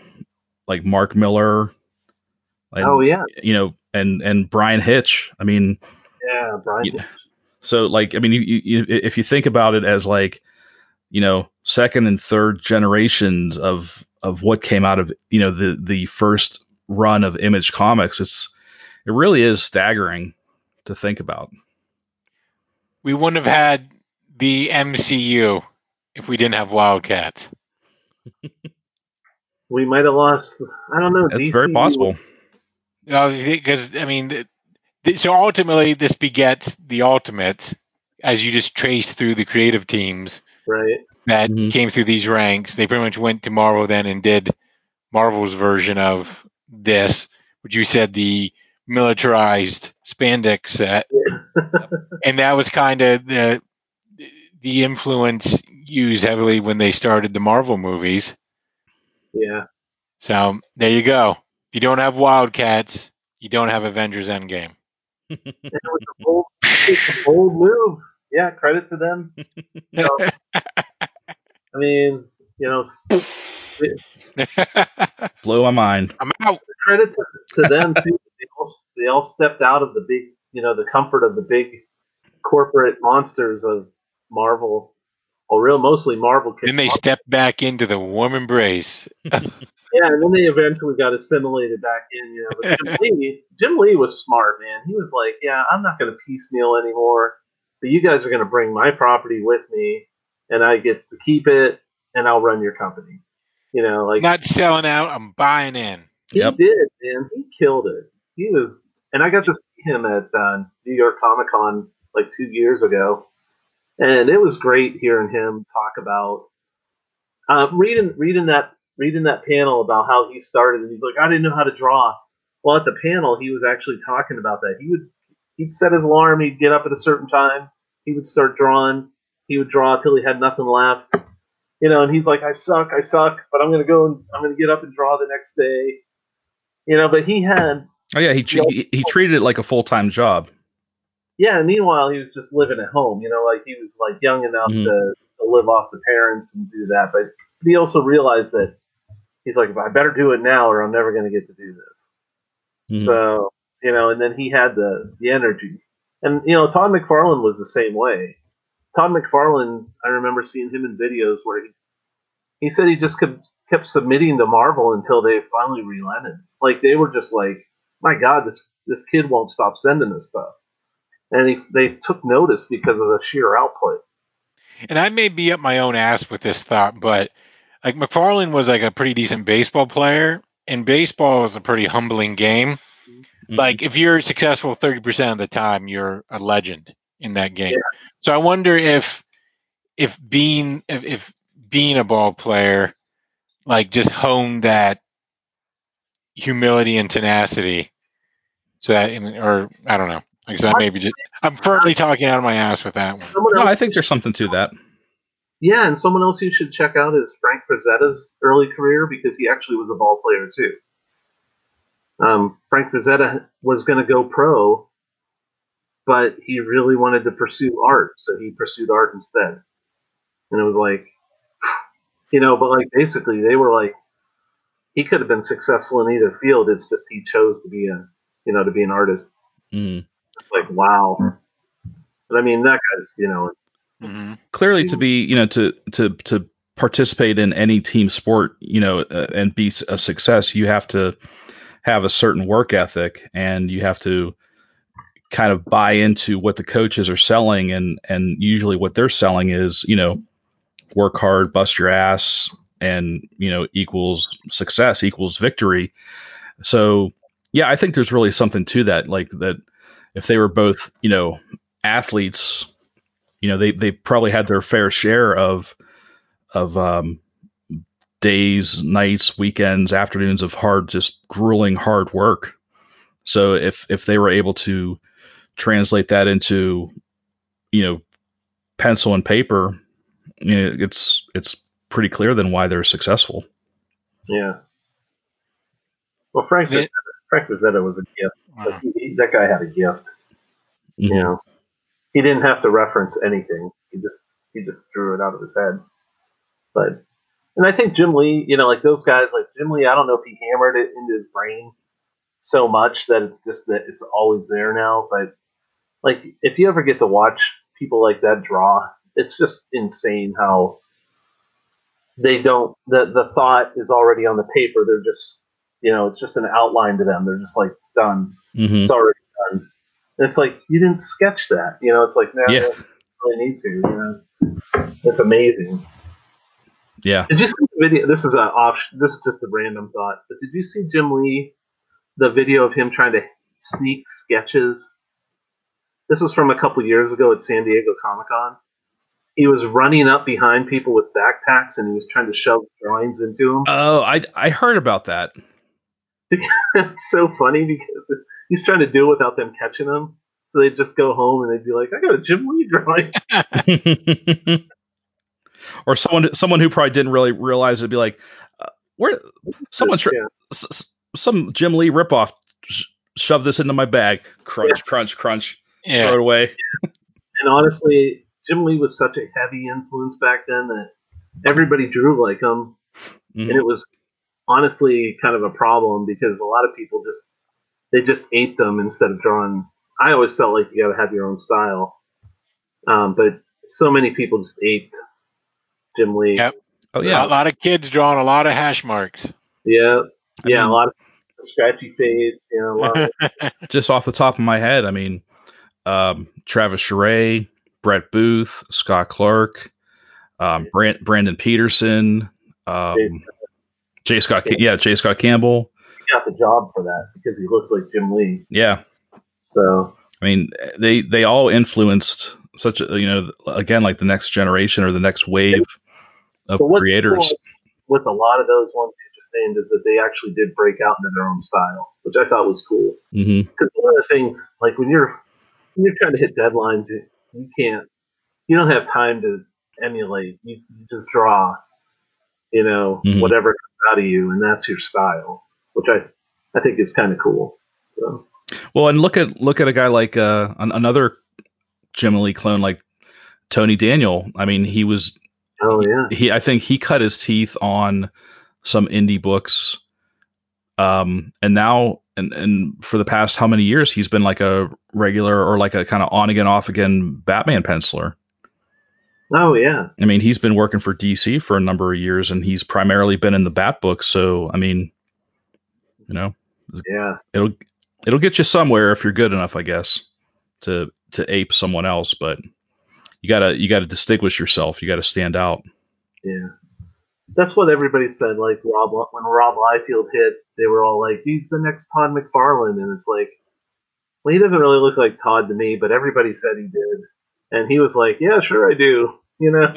like Mark Millar. And, oh yeah, you know, and and Bryan Hitch. I mean, yeah, Bryan. You, so like, I mean, you, you, if you think about it as like, you know, second and third generations of of what came out of you know the the first run of Image Comics, it's it really is staggering to think about. We wouldn't have had the MCU if we didn't have Wildcats. we might have lost. I don't know. That's DC very possible. Because I mean, so ultimately, this begets the ultimate as you just trace through the creative teams right that mm-hmm. came through these ranks. They pretty much went to Marvel then and did Marvel's version of this, which you said the militarized spandex set, [laughs] and that was kind of the the influence used heavily when they started the Marvel movies. Yeah. So there you go. If you don't have Wildcats, you don't have Avengers Endgame. it was a bold, a bold move. Yeah, credit to them. You know, [laughs] I mean, you know, [laughs] blew my mind. I'm out. Credit to, to them too. They all, they all stepped out of the big, you know, the comfort of the big corporate monsters of Marvel, or real mostly Marvel. Then they stepped back into the warm embrace. [laughs] yeah, and then they eventually got assimilated back in. You know, but Jim [laughs] Lee, Jim Lee was smart, man. He was like, "Yeah, I'm not going to piecemeal anymore. But you guys are going to bring my property with me, and I get to keep it, and I'll run your company." You know, like not selling out. I'm buying in. He yep. did, man. He killed it. He was, and I got to see him at uh, New York Comic Con like two years ago, and it was great hearing him talk about uh, reading reading that reading that panel about how he started, and he's like, I didn't know how to draw. Well, at the panel, he was actually talking about that. He would he'd set his alarm, he'd get up at a certain time, he would start drawing, he would draw till he had nothing left, you know, and he's like, I suck, I suck, but I'm gonna go and I'm gonna get up and draw the next day, you know. But he had oh yeah, he he, he treated it like a full time job. Yeah, meanwhile he was just living at home, you know, like he was like young enough mm-hmm. to, to live off the parents and do that, but he also realized that he's like, I better do it now or I'm never gonna get to do this. Mm-hmm. So you know, and then he had the the energy, and you know, Todd McFarlane was the same way. Todd McFarlane, I remember seeing him in videos where he he said he just kept kept submitting to Marvel until they finally relented. Like they were just like, my God, this this kid won't stop sending us stuff, and he, they took notice because of the sheer output. And I may be up my own ass with this thought, but like McFarlane was like a pretty decent baseball player, and baseball is a pretty humbling game. Mm-hmm. Like if you're successful 30% of the time, you're a legend in that game. Yeah. So I wonder if if being if, if being a ball player like just honed that humility and tenacity. So that or I don't know. Like that maybe just I'm firmly talking out of my ass with that one. No, I think there's something to that. Yeah, and someone else you should check out is Frank Frazetta's early career because he actually was a ball player too. Um, Frank Frazetta was going to go pro, but he really wanted to pursue art, so he pursued art instead. And it was like, [sighs] you know, but like basically they were like, he could have been successful in either field. It's just he chose to be a, you know, to be an artist. Mm. Like wow. But I mean, that guy's, you know, mm-hmm. clearly to be, you know, to to to participate in any team sport, you know, uh, and be a success, you have to have a certain work ethic and you have to kind of buy into what the coaches are selling and and usually what they're selling is you know work hard bust your ass and you know equals success equals victory so yeah i think there's really something to that like that if they were both you know athletes you know they they probably had their fair share of of um days, nights, weekends, afternoons of hard, just grueling hard work. So if if they were able to translate that into you know pencil and paper, you know, it's it's pretty clear then why they're successful. Yeah. Well, Frank The- Frank Frazetta was a gift. Like, he, he- that guy had a gift. Mhm. You know, he didn't have to reference anything. He just he just drew it out of his head. But and I think Jim Lee, you know, like those guys, like Jim Lee, I don't know if he hammered it into his brain so much that it's just that it's always there now. But like, if you ever get to watch people like that draw, it's just insane how they don't. The the thought is already on the paper. They're just, you know, it's just an outline to them. They're just like done Mhm. it's already done. And it's like you didn't sketch that. You know, it's like no, Yeah. really need to. You know, it's amazing. Yeah. Did you see the video? This is a off. This is just a random thought. But did you see Jim Lee? The video of him trying to sneak sketches. This was from a couple years ago at San Diego Comic Con. He was running up behind people with backpacks and he was trying to shove drawings into them. Oh, I I heard about that. It's so funny because he's trying to do it without them catching him. So they'd just go home and they'd be like, I got a Jim Lee drawing. [laughs] [laughs] or someone someone who probably didn't really realize it'd be like, uh, where someone tr- Yeah. s- s- some Jim Lee ripoff sh- shove this into my bag, crunch, crunch, crunch, throw it away. [laughs] And honestly, Jim Lee was such a heavy influence back then that everybody drew like him. Mhm. And it was honestly kind of a problem because a lot of people just, they just ate them instead of drawing. I always felt like you got to have your own style. Um, but so many people just ate Jim Lee. Yep. Oh yeah, A lot of kids drawing a lot of hash marks. Yeah. I Yeah. mean- a lot of scratchy face. You know, a lot of, [laughs] [laughs] just off the top of my head, I mean, um, Travis Charest, Brett Booth, Scott Clark, um, Brand- Brandon Peterson, um, Jay Jay Scott, Ca- yeah, J. Scott Campbell, he got the job for that because he looked like Jim Lee. yeah. So I mean, they they all influenced such a you know again like the next generation or the next wave of creators. cool with a lot of those ones you just named is that they actually did break out into their own style, which I thought was cool. Because one of the things, like when you're when you're trying to hit deadlines, you, you can't, you don't have time to emulate. You, you just draw, you know, Mhm. whatever out of you, and that's your style, which I I think is kind of cool. So Well, and look at look at a guy like uh, an, another Jim Lee clone like Tony Daniel. I mean, he was oh yeah, he I think he cut his teeth on some indie books. Um, and now and and for the past how many years he's been like a regular or like a kind of on again off again Batman penciler. Oh yeah, I mean, he's been working for DC for a number of years, and he's primarily been in the Bat books. So, I mean, you know, yeah. it'll it'll get you somewhere if you're good enough, I guess, to to ape someone else. But you gotta you gotta distinguish yourself. You gotta stand out. Yeah. That's what everybody said. Like Rob, when Rob Liefeld hit, they were all like, "He's the next Todd McFarlane," and it's like, well, he doesn't really look like Todd to me, but everybody said he did, and he was like, "Yeah, sure, I do," you know.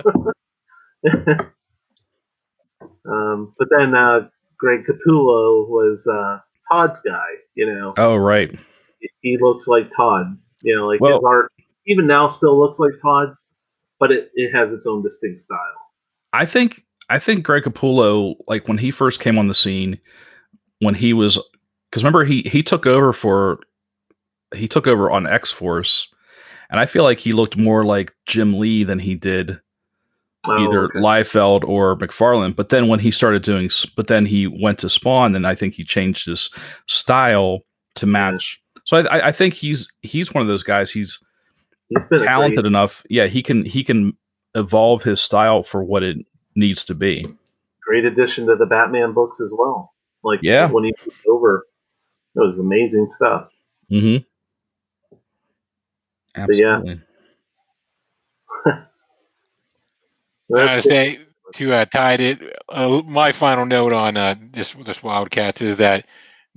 [laughs] um, but then uh, Greg Capullo was uh, Todd's guy. You know, Oh, right. he looks like Todd. You know, like Well- his art even now still looks like Todd's, but it, it has its own distinct style. I think I think Greg Capullo, like when he first came on the scene, when he was, because remember he he took over for he took over on X Force, and I feel like he looked more like Jim Lee than he did Oh, either okay. Liefeld or McFarlane. But then when he started doing, but then he went to Spawn, and I think he changed his style to match. So I, I- I think he's he's one of those guys. He's talented great- enough. Yeah, he can he can evolve his style for what it needs to be. great addition to the Batman books as well. Like Yeah. when he took over, it was amazing stuff. Mm-hmm. But yeah. I say to uh, tide it. Uh, my final note on uh, this this Wildcats is that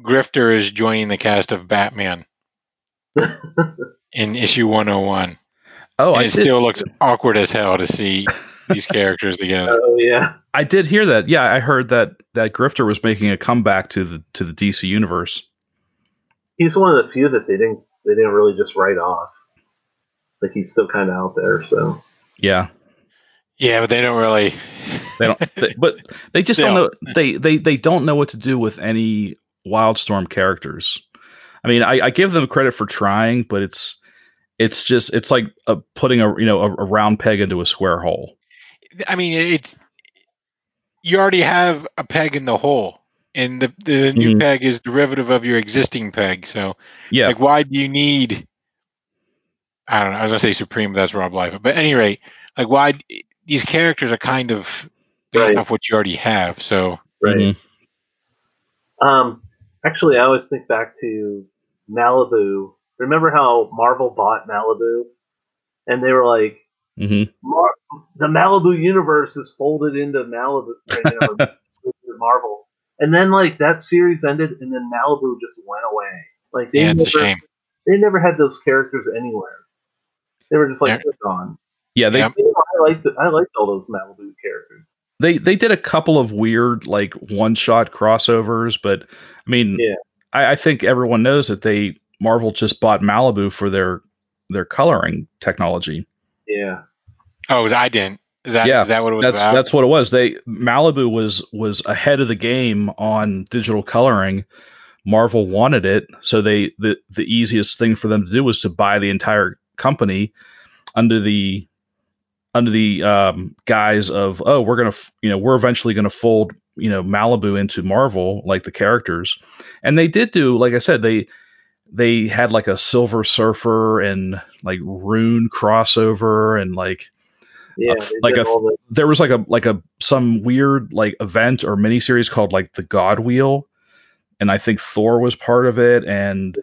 Grifter is joining the cast of Batman [laughs] in issue 101. Oh, I it did, still looks awkward as hell to see these characters together. [laughs] oh yeah, I did hear that. Yeah, I heard that that Grifter was making a comeback to the to the DC universe. he's one of the few that they didn't they didn't really just write off. Like he's still kind of out there. So Yeah, Yeah, but they don't really. [laughs] they don't. They, but they just don't know. They they they don't know what to do with any Wildstorm characters. I mean, I, I give them credit for trying, but it's it's just it's like a, putting a you know a, a round peg into a square hole. I mean, it's you already have a peg in the hole, and the the new Mhm. peg is derivative of your existing peg. So, Yeah, like, why do you need? I don't know. I was gonna say Supreme, but that's Rob Life. But at any rate, like, why these characters are kind of based Right. off what you already have. So, right. Mhm. Um, actually, I always think back to Malibu. Remember how Marvel bought Malibu, and they were like, hmm Mar- "The Malibu universe is folded into Malibu, you know, [laughs] into Marvel." And then like that series ended, and then Malibu just went away. Like they yeah, it's never, a shame. they never had those characters anywhere. They were just like Yeah. they're gone. yeah. They Yep. You know, I liked. I liked all those Malibu characters. they they did a couple of weird like one shot crossovers, but I mean, Yeah. I, I think everyone knows that they Marvel just bought Malibu for their their coloring technology. Yeah, Oh, I didn't. Is that is Yeah, that what it was That's about? that's what it was. They Malibu was was ahead of the game on digital coloring. Marvel wanted it, so they the the easiest thing for them to do was to buy the entire company under the under the um, guise of oh we're gonna f- you know we're eventually gonna fold you know Malibu into Marvel like the characters, and they did do like I said they they had like a Silver Surfer and like Rune crossover and like yeah. They like a- the, there was like a like a some weird like event or miniseries called like the God Wheel, and I think Thor was part of it, and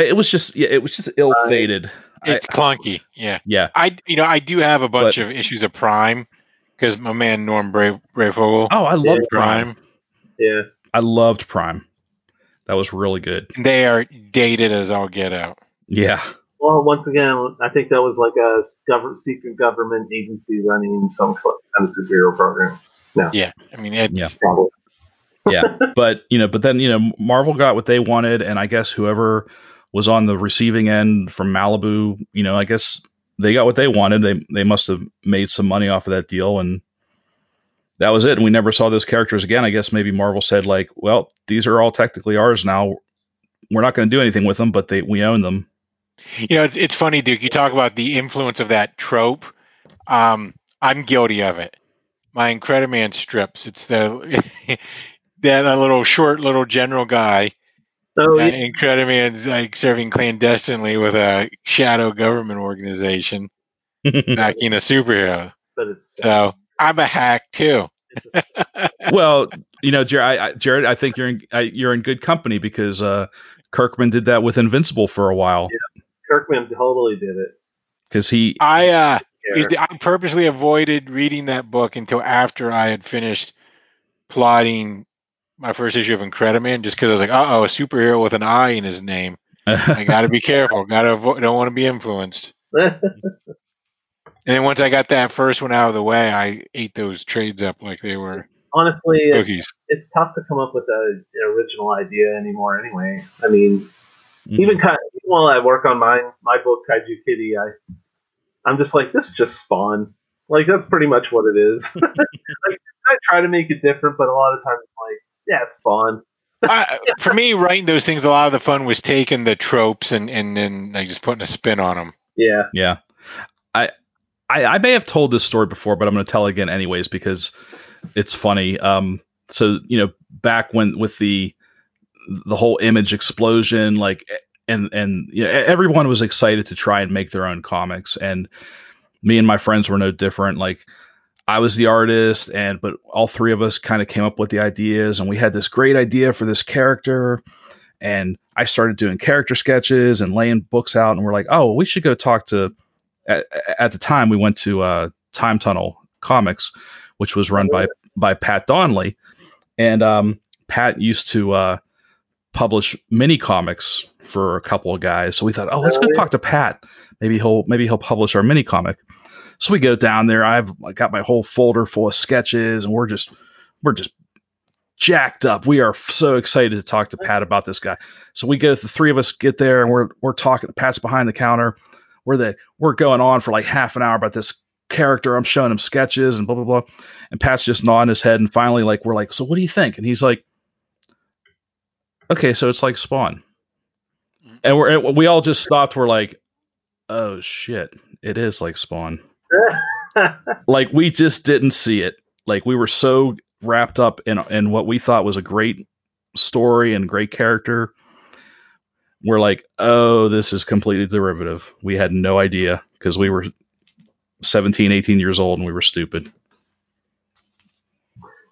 it was just yeah, it was just ill fated. Uh, it's clunky. Yeah. yeah. I you know I do have a bunch of issues of Prime because my man Norm Brave Breyfogle Oh, I loved Yeah. Prime. yeah. I loved Prime. That was really good. They are dated as all get out. Yeah. Well, once again, I think that was like a government, secret government agency running some kind of superhero program. Yeah, I mean it's Yeah. Probably. Yeah. [laughs] but you know, but then you know, Marvel got what they wanted, and I guess whoever was on the receiving end from Malibu, you know, I guess they got what they wanted. They they must have made some money off of that deal, and that was it. And we never saw those characters again. I guess maybe Marvel said like, well, these are all technically ours now. We're not going to do anything with them, but they we own them. you know it's, it's funny, Duke. You talk about the influence of that trope. Um, I'm guilty of it. My Incrediman strips. It's the [laughs] that little short little general guy. So yeah, Incrediman's like serving clandestinely with a shadow government organization [laughs] backing a superhero. but it's So I'm a hack too. [laughs] well, you know, Jared, I, I, Jared, I think you're in I, you're in good company because uh, Kirkman did that with Invincible for a while Kirkman totally did it. because he I uh, the- I purposely avoided reading that book until after I had finished plotting my first issue of Incrediman, just because I was like, uh oh, a superhero with an I in his name. I got to be careful. [laughs] Got to avoid. Don't want to be influenced. And then once I got that first one out of the way, I ate those trades up like they were Honestly, cookies. it's tough to come up with a, an original idea anymore. Anyway, I mean, Mhm. even kind even while I work on mine, my book Kaiju Kitty, I I'm just like this is just Spawn. Like that's pretty much what it is. [laughs] like I try to make it different, but a lot of times like, yeah, it's Spawn. [laughs] I, for me, writing those things, a lot of the fun was taking the tropes and and then like just putting a spin on them. Yeah, Yeah. I, I I may have told this story before, but I'm going to tell it again anyways because it's funny. Um, so you know, back when with the the whole image explosion, like, and and you know, everyone was excited to try and make their own comics, and me and my friends were no different. Like, I was the artist, and but all three of us kind of came up with the ideas, and we had this great idea for this character, and I started doing character sketches and laying books out, and we're like, oh, we should go talk to. At, at the time, we went to uh, Time Tunnel Comics, which was run by by Pat Donnelly, and um, Pat used to uh, publish mini comics for a couple of guys. So we thought, oh, let's go talk to Pat. Maybe he'll maybe he'll publish our mini comic. So we go down there. I've got my whole folder full of sketches, and we're just we're just jacked up. We are so excited to talk to Pat about this guy. So we get the three of us get there and we're we're talking. Pat's behind the counter. We're the we're going on for like half an hour about this character. I'm showing him sketches and blah blah blah. And Pat's just nodding his head. And finally, like we're like, so what do you think? And he's like, okay, so it's like Spawn. And we're we all just stopped. We're like, oh shit, it is like Spawn. [laughs] like we just didn't see it. Like we were so wrapped up in in what we thought was a great story and great character. We're like, oh, this is completely derivative. We had no idea because we were 17, 18 years old and we were stupid.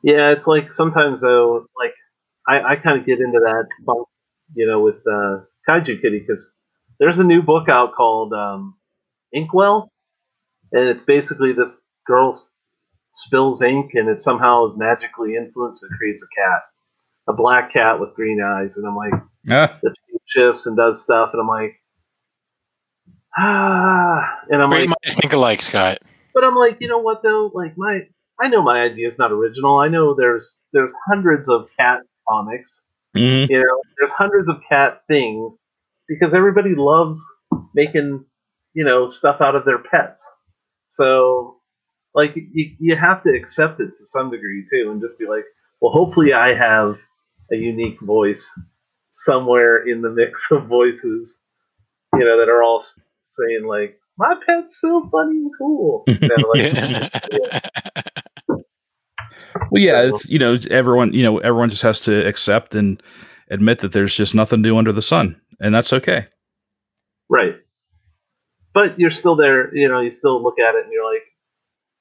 Yeah, it's like sometimes though, like I, I kind of get into that funk, you know, with uh, Kaiju Kitty because there's a new book out called um, Inkwell, and it's basically this girl spills ink and it somehow is magically influenced and creates a cat, a black cat with green eyes, and I'm like, Yeah. the shifts and does stuff, and I'm like, ah, and I'm Great like, minds think alike, Scott. but I'm like, you know what though? Like my, I know my idea is not original. I know there's there's hundreds of cat comics. Mhm. You know, there's hundreds of cat things because everybody loves making you know stuff out of their pets. So like you, you have to accept it to some degree too, and just be like, well, hopefully I have a unique voice somewhere in the mix of voices, you know, that are all saying like, my pet's so funny and cool. You know, like, [laughs] Well, yeah, it's you know everyone you know everyone just has to accept and admit that there's just nothing new under the sun, and that's okay. Right. But you're still there, you know, you still look at it and you're like,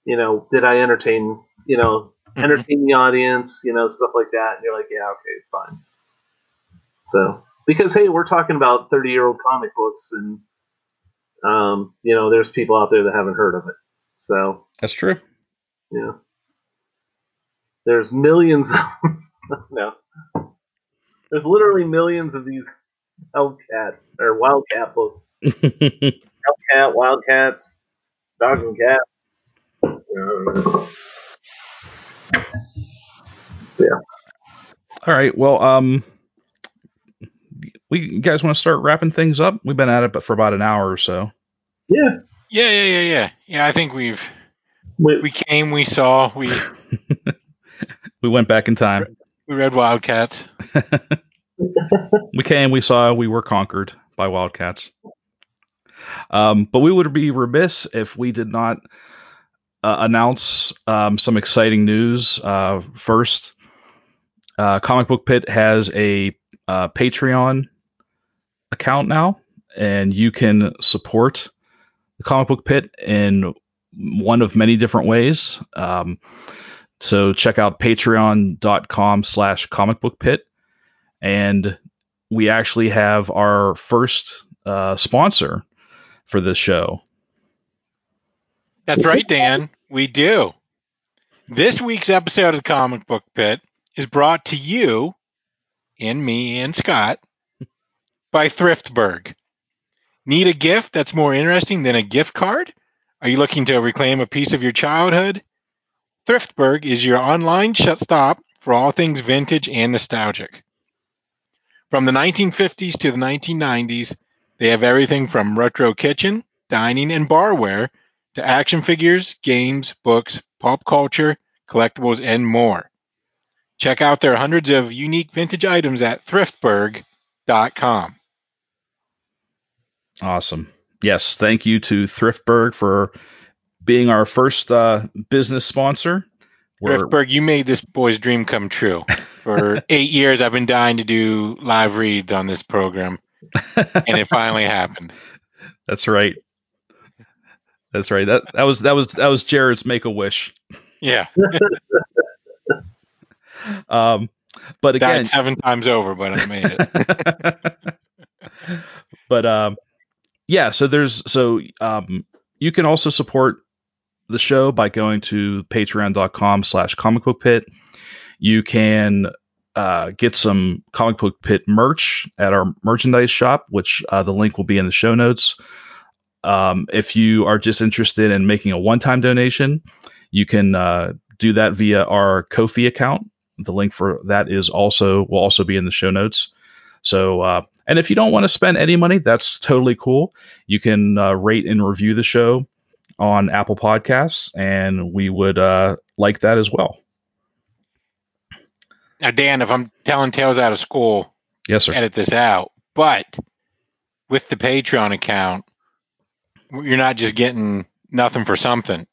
you know, did I entertain, you know, Mhm. entertain the audience, you know, stuff like that. And you're like, yeah, okay, it's fine. So, because, hey, we're talking about 30 year old comic books and, um, you know, there's people out there that haven't heard of it. So, That's true. Yeah, there's millions of, [laughs] no, there's literally millions of these Hellcat or Wildcat books. [laughs] Hellcat, Wildcats, Dogs and Cats. Uh, All right. Well, um, we you guys want to start wrapping things up? We've been at it, but for about an hour or so. yeah, yeah, yeah, yeah, yeah. Yeah, I think we've we, we came, we saw, we [laughs] We went back in time. we read Wildcats. [laughs] We came, we saw, we were conquered by wildcats. Um, but we would be remiss if we did not uh, announce um, some exciting news. Uh, first, uh, Comic Book Pit has a uh, Patreon account now, and you can support the Comic Book Pit in one of many different ways. Um, so check out patreon.com slash comic book pit and we actually have our first uh, sponsor for this show. That's right, Dan. We do. This week's episode of the Comic Book Pit is brought to you, and me and Scott, by Thriftburg. Need a gift that's more interesting than a gift card? Are you looking to reclaim a piece of your childhood? Thriftburg is your online stop for all things vintage and nostalgic. From the 1950s to the 1990s, they have everything from retro kitchen, dining, and barware to action figures, games, books, pop culture, collectibles, and more. Check out their hundreds of unique vintage items at thriftburg.com. Awesome. Yes, thank you to Thriftburg for being our first uh, business sponsor. We're, Thriftburg, you made this boy's dream come true. [laughs] For eight years, I've been dying to do live reads on this program, [laughs] and it finally happened. That's right. That's right. That that was that was that was Jared's make a wish. Yeah, [laughs] Um, but again, died seven times over, but I made it. [laughs] but um, yeah. So there's so um, you can also support the show by going to Patreon.com/slash Comic Book Pit. You can uh, get some Comic Book Pit merch at our merchandise shop, which uh, the link will be in the show notes. Um, if you are just interested in making a one-time donation, you can uh, do that via our Ko-fi account, the link for that is also will also be in the show notes. So, uh, and if you don't want to spend any money, that's totally cool. You can uh, rate and review the show on Apple Podcasts, and we would uh, like that as well. Now, Dan, if I'm telling tales out of school, Yes, sir. edit this out. But with the Patreon account, you're not just getting nothing for something.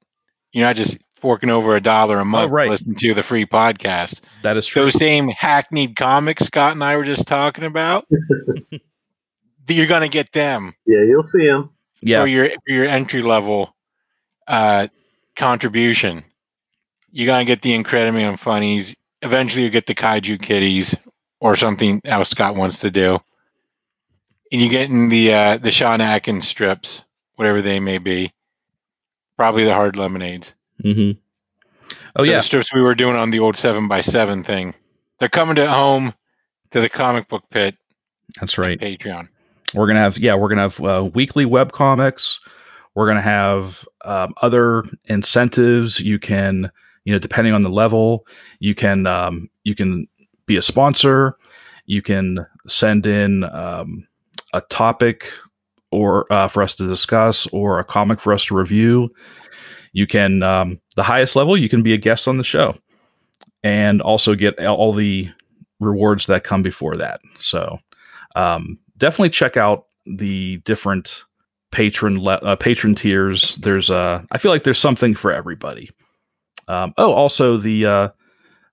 You're not just forking over a dollar a month Oh, right. to listen to the free podcast. That is true. Those same hackneyed comics Scott and I were just talking about, [laughs] you're going to get them Yeah, you'll see them. Yeah, for your for your entry level uh, contribution. You're gonna get the Incredible funnies. Eventually, you get the Kaiju kitties or something else Scott wants to do, and you get in the uh, the Sean Atkins strips, whatever they may be. Probably the hard lemonades. Mm-hmm. Oh The yeah, strips we were doing on the old seven by seven thing. They're coming to home to the comic book pit that's right. Patreon. We're gonna have yeah, we're gonna have uh, weekly web comics. We're gonna have um, other incentives. You can you know depending on the level, you can um, you can be a sponsor. You can send in um, a topic or uh, for us to discuss or a comic for us to review. You can um, the highest level. You can be a guest on the show and also get all the rewards that come before that. So um, definitely check out the different patron le- uh, patron tiers. There's uh, I feel like there's something for everybody. Um, oh, also the uh,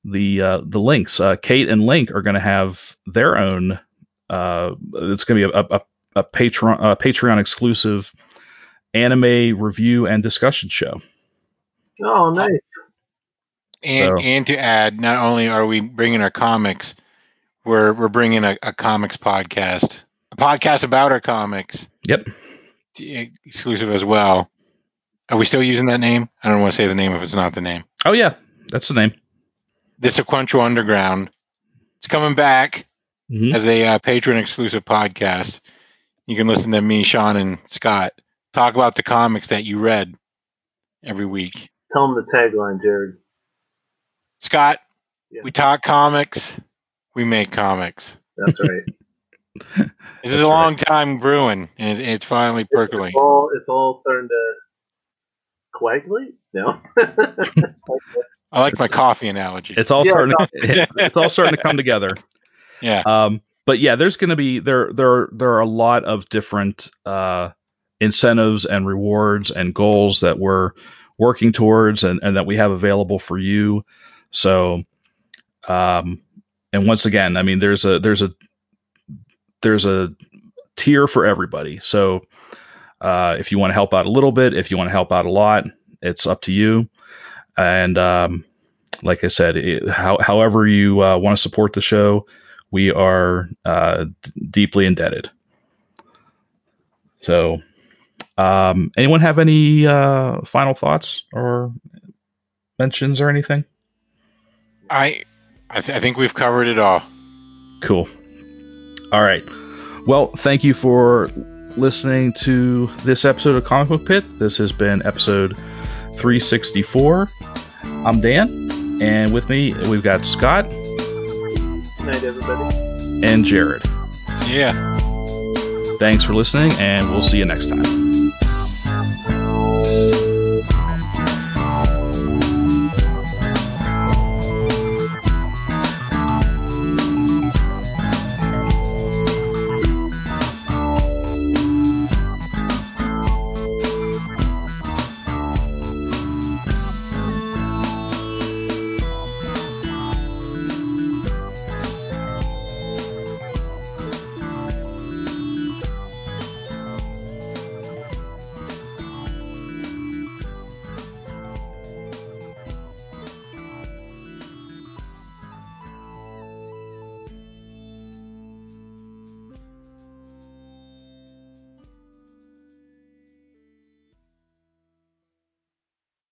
the uh, the links. Uh, Kate and Link are going to have their own. Uh, it's going to be a, a, a Patreon a Patreon exclusive anime review and discussion show. Oh, nice. And So- and to add, not only are we bringing our comics, we're we're bringing a, a comics podcast, a podcast about our comics, Yep. exclusive as well. Are we still using that name? I don't want to say the name if it's not the name. Oh yeah, that's the name. The Sequential Underground. It's coming back Mhm. as a uh, patron exclusive podcast. You can listen to me, Sean, and Scott talk about the comics that you read every week. Tell them the tagline, Jared. Scott, Yeah. we talk comics, we make comics. That's right. [laughs] [laughs] This is That's a long time brewing, and it's, it's finally it's percolating. all it's all starting to coagulate. No. [laughs] I like my coffee analogy. It's all Yeah, starting. To, [laughs] it's all starting to come together. yeah, Um, but yeah, there's going to be there there are, there are a lot of different uh, incentives and rewards and goals that we're working towards and, and that we have available for you. So, um, and once again, I mean, there's a there's a there's a tier for everybody. So, uh, if you want to help out a little bit, if you want to help out a lot, it's up to you. And um, like I said, it, how, however you uh, want to support the show, we are uh, d- deeply indebted. So, um, anyone have any uh, final thoughts or mentions or anything? I I, th- I think we've covered it all. Cool. All right. Well, thank you for listening to this episode of Comic Book Pit. This has been episode 364. I'm Dan, and with me we've got Scott night, everybody. and Jared. Yeah. Thanks for listening, and we'll see you next time.